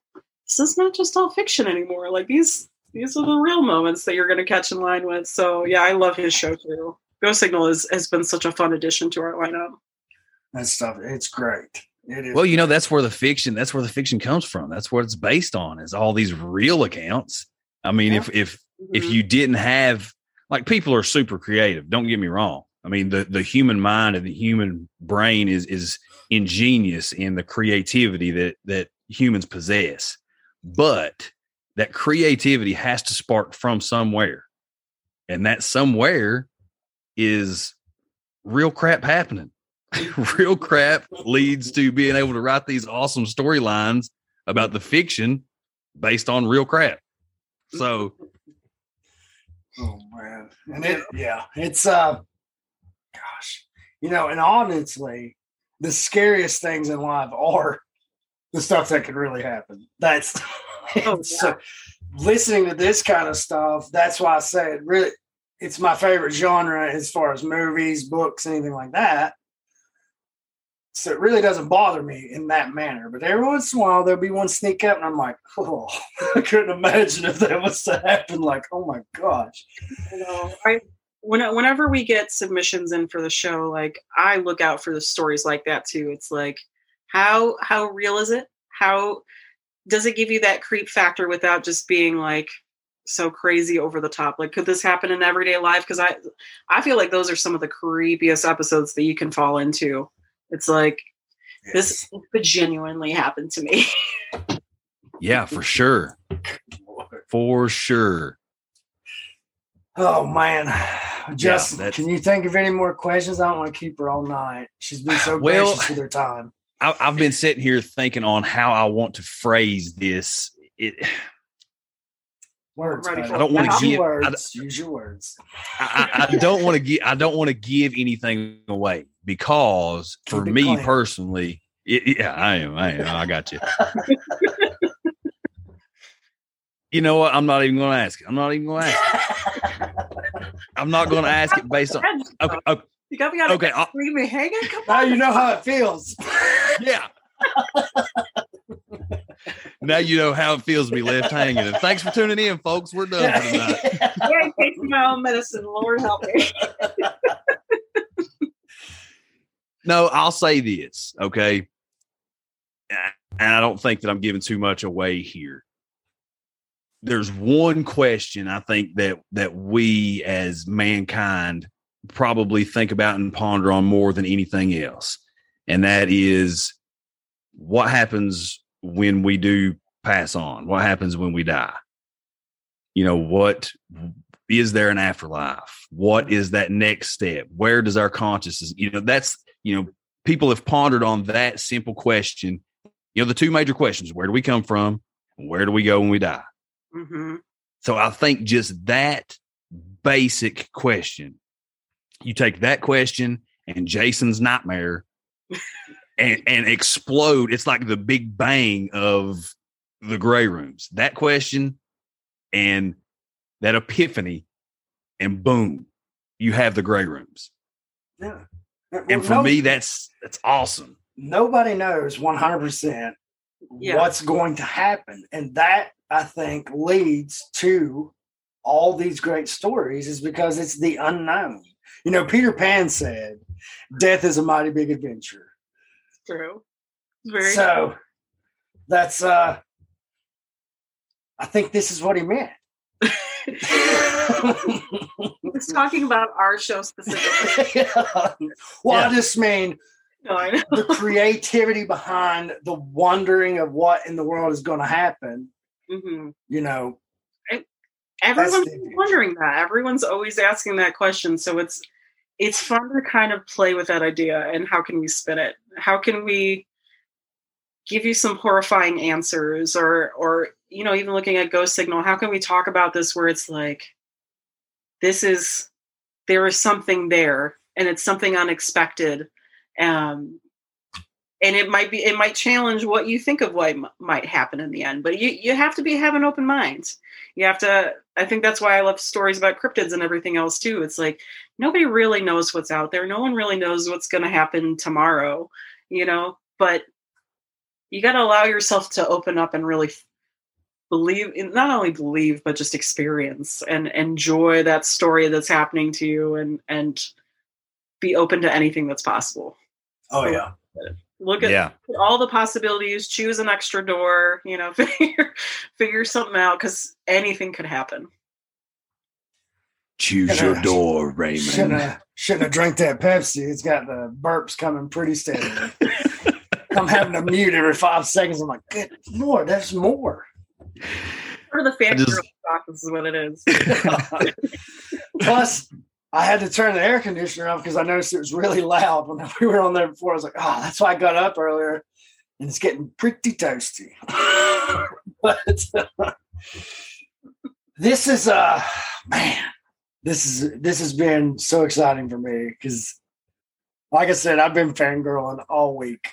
this is not just all fiction anymore. Like these these are the real moments that you're going to catch in line with. So yeah, I love his show too. Ghost Signal is, has been such a fun addition to our lineup. that stuff, it's great. It is. Well, you know, that's where the fiction, that's where the fiction comes from. That's what it's based on is all these real accounts. I mean, if, if, if Mhm. you didn't have like people are super creative don't get me wrong i mean the the human mind and the human brain is is ingenious in the creativity that that humans possess but that creativity has to spark from somewhere and that somewhere is real crap happening real crap leads to being able to write these awesome storylines about the fiction based on real crap so Oh man, and it yeah, it's uh, gosh, you know, and honestly, the scariest things in life are the stuff that could really happen. That's Oh, so listening to this kind of stuff. That's why I say it really. It's my favorite genre as far as movies, books, anything like that. So it really doesn't bother me in that manner. But every once in a while, there'll be one sneak up, and I'm like, oh, I couldn't imagine if that was to happen. Like, oh my gosh. I when, whenever we get submissions in for the show, like I look out for the stories like that too. It's like how how real is it? How does it give you that creep factor without just being like so crazy over the top? Like, could this happen in everyday life? Because I I feel like those are some of the creepiest episodes that you can fall into. It's like this could genuinely happen to me. yeah for sure for sure Oh man, Justin, that's- can you think of any more questions? I don't want to keep her all night. She's been so Well- gracious with her time. I, I've been sitting here thinking on how I want to phrase this. It, Words. ready baby. for I don't wanna Use your give- I. Use your words. I, I- I don't want to give. I don't want to give anything away because for Keep it me clean. personally, it, yeah, I am. I am. I got you. you know what? I'm not even going to ask it. I'm not even going to ask. It. I'm not going to ask it based on. Okay. Okay. You got me got okay I'll- leave me hanging. Come on. now on. you know how it feels. yeah. now you know how it feels to be left hanging. And thanks for tuning in, folks. We're done for tonight. I my own medicine. Lord help me. No, I'll say this, okay? And I don't think that I'm giving too much away here. There's one question I think that that we as mankind probably think about and ponder on more than anything else. And that is what happens when we do pass on? What happens when we die? You know, what is there an afterlife? What is that next step? Where does our consciousness, you know, that's, you know, people have pondered on that simple question. You know, the two major questions where do we come from? Where do we go when we die? Mm-hmm. So I think just that basic question, you take that question and Jason's nightmare and, and explode. It's like the big bang of the grey rooms. That question and that epiphany, and boom, you have the grey rooms. Yeah. And for no- me, that's that's awesome. nobody knows 100% Yeah. what's going to happen. And that, I think, leads to all these great stories, is because it's the unknown. You know, Peter Pan said, Death is a mighty big adventure. True. Very so that's, uh, I think this is what he meant. It's talking about our show specifically. well, I just mean No, I the creativity behind the wondering of what in the world is going to happen. hmm You know, Everyone's wondering that. Everyone's always asking that question. So it's it's fun to kind of play with that idea and how can we spin it? How can we give you some horrifying answers or or you know, even looking at ghost signal, how can we talk about this where it's like this is there is something there and it's something unexpected. Um and it might be it might challenge what you think of what might happen in the end but you you have to be have an open mind you have to i think that's why i love stories about cryptids and everything else too. It's like nobody really knows what's out there. No one really knows what's going to happen tomorrow you know? But you got to allow yourself to open up and really believe in not only believe but just experience and enjoy that story that's happening to you and and be open to anything that's possible. Oh yeah. Look at Yeah. all the possibilities choose an extra door you know figure figure something out because anything could happen Choose your door, Raymond. Shouldn't have, shouldn't have drank that Pepsi. It's got the burps coming pretty steady I'm having to mute every five seconds. I'm like, good lord, there's more. or the fan just- girl talk this is what it is Plus, I had to turn the air conditioner off because I noticed it was really loud when we were on there before. I was like, oh, that's why I got up earlier, and it's getting pretty toasty. but uh, this is uh man, this is this has been so exciting for me because, like I said, I've been fangirling all week.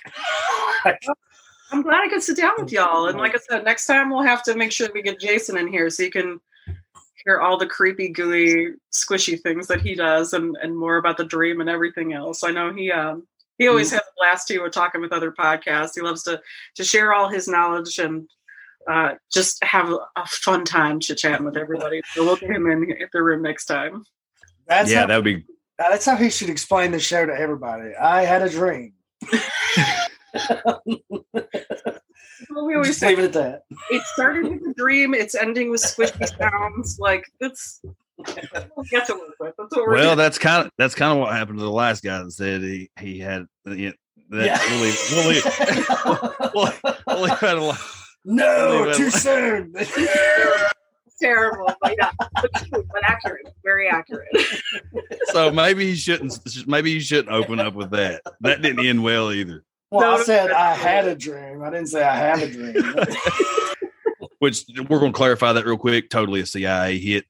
i'm glad i could sit down with y'all and like i said next time we'll have to make sure we get jason in here so you can hear all the creepy gooey squishy things that he does and and more about the dream and everything else i know he um he always has a blast too with talking with other podcasts he loves to to share all his knowledge and uh, just have a fun time chit chatting with everybody. So we'll get him in the room next time. That's yeah, how, that would be that's how he should explain the show to everybody. I had a dream. Well, we always Just say leave it at that. it started with a dream. It's ending with squishy sounds. Like it's we'll get to work with. That's what we're well. doing. That's kind of that's kind of what happened to the last guy that said he he had you know, that Yeah. we'll leave, we'll leave, we'll, we'll leave that alone. no, Leave too alone. soon. terrible, but yeah, but, true, but accurate, very accurate. So maybe he shouldn't. Maybe he shouldn't open up with that. That didn't end well either. Well, No, I said I had a dream. I didn't say I have a dream. Which we're going to clarify that real quick. Totally a CIA hit.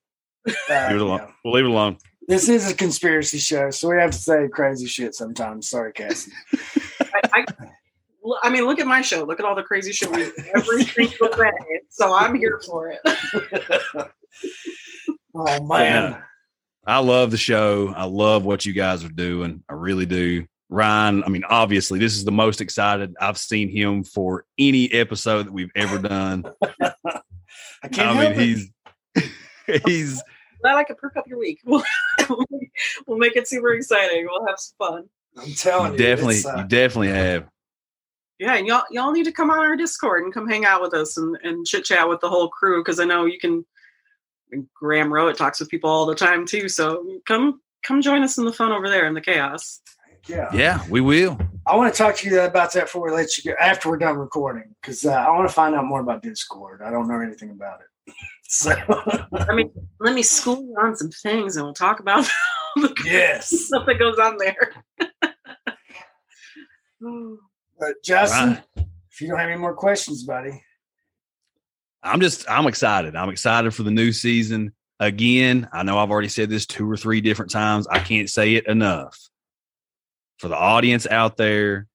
Uh, Leave it alone. yeah. We'll leave it alone. This is a conspiracy show, so we have to say crazy shit sometimes. Sorry, Cassie. I, I, I mean, look at my show. Look at all the crazy shit we do every single day. So I'm here for it. oh man. I love the show. I love what you guys are doing. I really do. Ryan, I mean, obviously, this is the most excited I've seen him for any episode that we've ever done. I can't I help mean, it. he's he's Glad I could perk up your week. We'll, we'll make it super exciting. We'll have some fun. I'm telling you you, definitely it's, uh, you definitely have. Yeah, and y'all y'all need to come on our Discord and come hang out with us and, and chit chat with the whole crew because I know you can. Graham Rowett talks with people all the time too, so come come join us in the fun over there in the chaos. Yeah. Yeah, we will. I want to talk to you about that before we let you go, after we're done recording, because uh, I want to find out more about Discord. I don't know anything about it. So, I mean, let me school you on some things and we'll talk about the yes. stuff that goes on there. But Justin, Right. if you don't have any more questions, buddy, I'm just I'm excited. I'm excited for the new season. Again, I know I've already said this two or three different times. I can't say it enough. For the audience out there,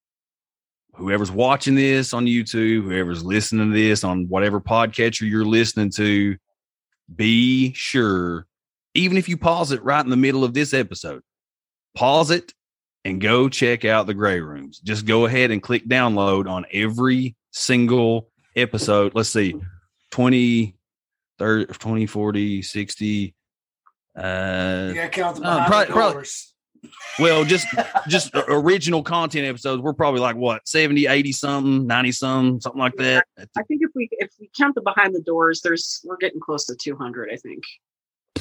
whoever's watching this on YouTube, whoever's listening to this on whatever podcatcher you're listening to, be sure, even if you pause it right in the middle of this episode, pause it and go check out the grey rooms. Just go ahead and click download on every single episode. Let's see, 20, 30, 20 40, 60. Uh, to count the uh, probably- probably-. Well, just just original content episodes. We're probably like what 70, 80 something, 90 something, something like that. I think if we if we count the behind the doors, there's we're getting close to 200. I think.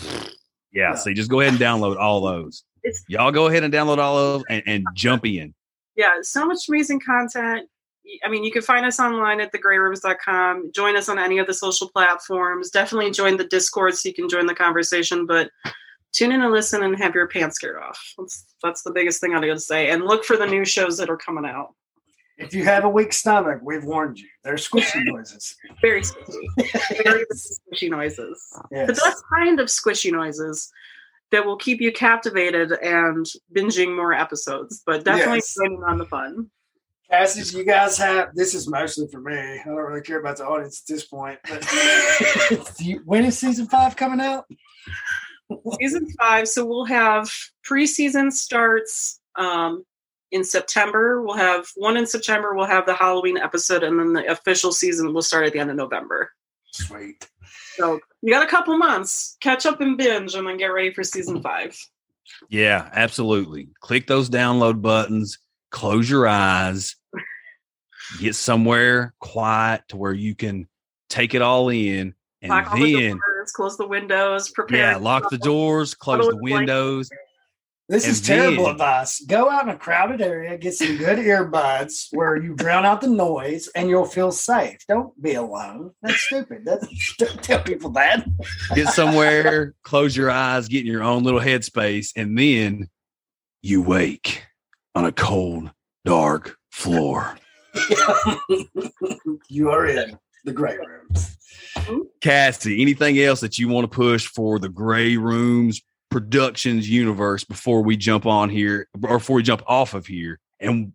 Yeah. Yeah. See, just go ahead and download all those. It's Y'all go ahead and download all those and, and jump in. yeah, so much amazing content. I mean, you can find us online at thegreyrooms.com. Join us on any of the social platforms. Definitely join the Discord so you can join the conversation. But tune in and listen and have your pants scared off. That's that's the biggest thing I got to say. And look for the new shows that are coming out. If you have a weak stomach, we've warned you. There's squishy noises. Very squishy, very squishy noises. Yes. The best kind of squishy noises that will keep you captivated and binging more episodes. But definitely Yes. on the fun. Cassie, you guys have this is mostly for me. I don't really care about the audience at this point. But when is season five coming out? season five. So we'll have preseason starts um, in September. We'll have one in September. We'll have the Halloween episode, and then the official season will start at the end of November. Sweet. So you got a couple months. Catch up and binge, and then get ready for season five. Yeah, absolutely. Click those download buttons, close your eyes, get somewhere quiet to where you can take it all in. And Lock all the then, doors, close the windows, prepare. yeah, lock the doors, close the Huddle in blanket. windows. This is terrible then- advice. Go out in a crowded area, get some good earbuds where you drown out the noise and you'll feel safe. Don't be alone. That's stupid. That's, don't tell people that. get somewhere, close your eyes, get in your own little headspace, and then you wake on a cold, dark floor. you are in the grey rooms. Cassie, anything else that you want to push for the Grey Rooms Productions universe before we jump on here or before we jump off of here? And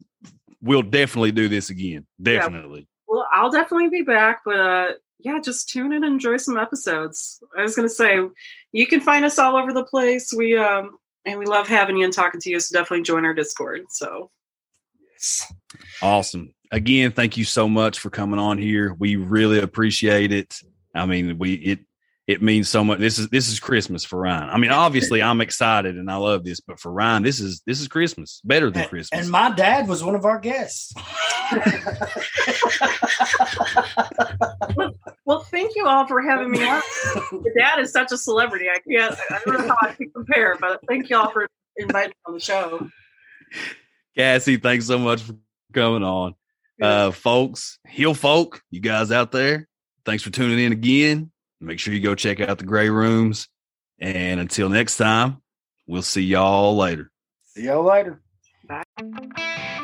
we'll definitely do this again. Definitely. Well, I'll definitely be back, but uh, yeah, just tune in and enjoy some episodes. I was gonna say you can find us all over the place. We um and we love having you and talking to you. So definitely join our Discord. So Yes. Awesome. Again, thank you so much for coming on here. We really appreciate it. I mean, we it it means so much. This is this is Christmas for Ryan. I mean, obviously I'm excited and I love this, but for Ryan, this is this is Christmas. Better than And, Christmas. and my dad was one of our guests. well, thank you all for having me on. Your dad is such a celebrity. I can't. I don't know how I can compare, but thank you all for inviting me on the show. Cassie, thanks so much for coming on. Uh folks, heel folk, you guys out there, thanks for tuning in again. Make sure you go check out the grey rooms. And until next time, we'll see y'all later. See y'all later. Bye.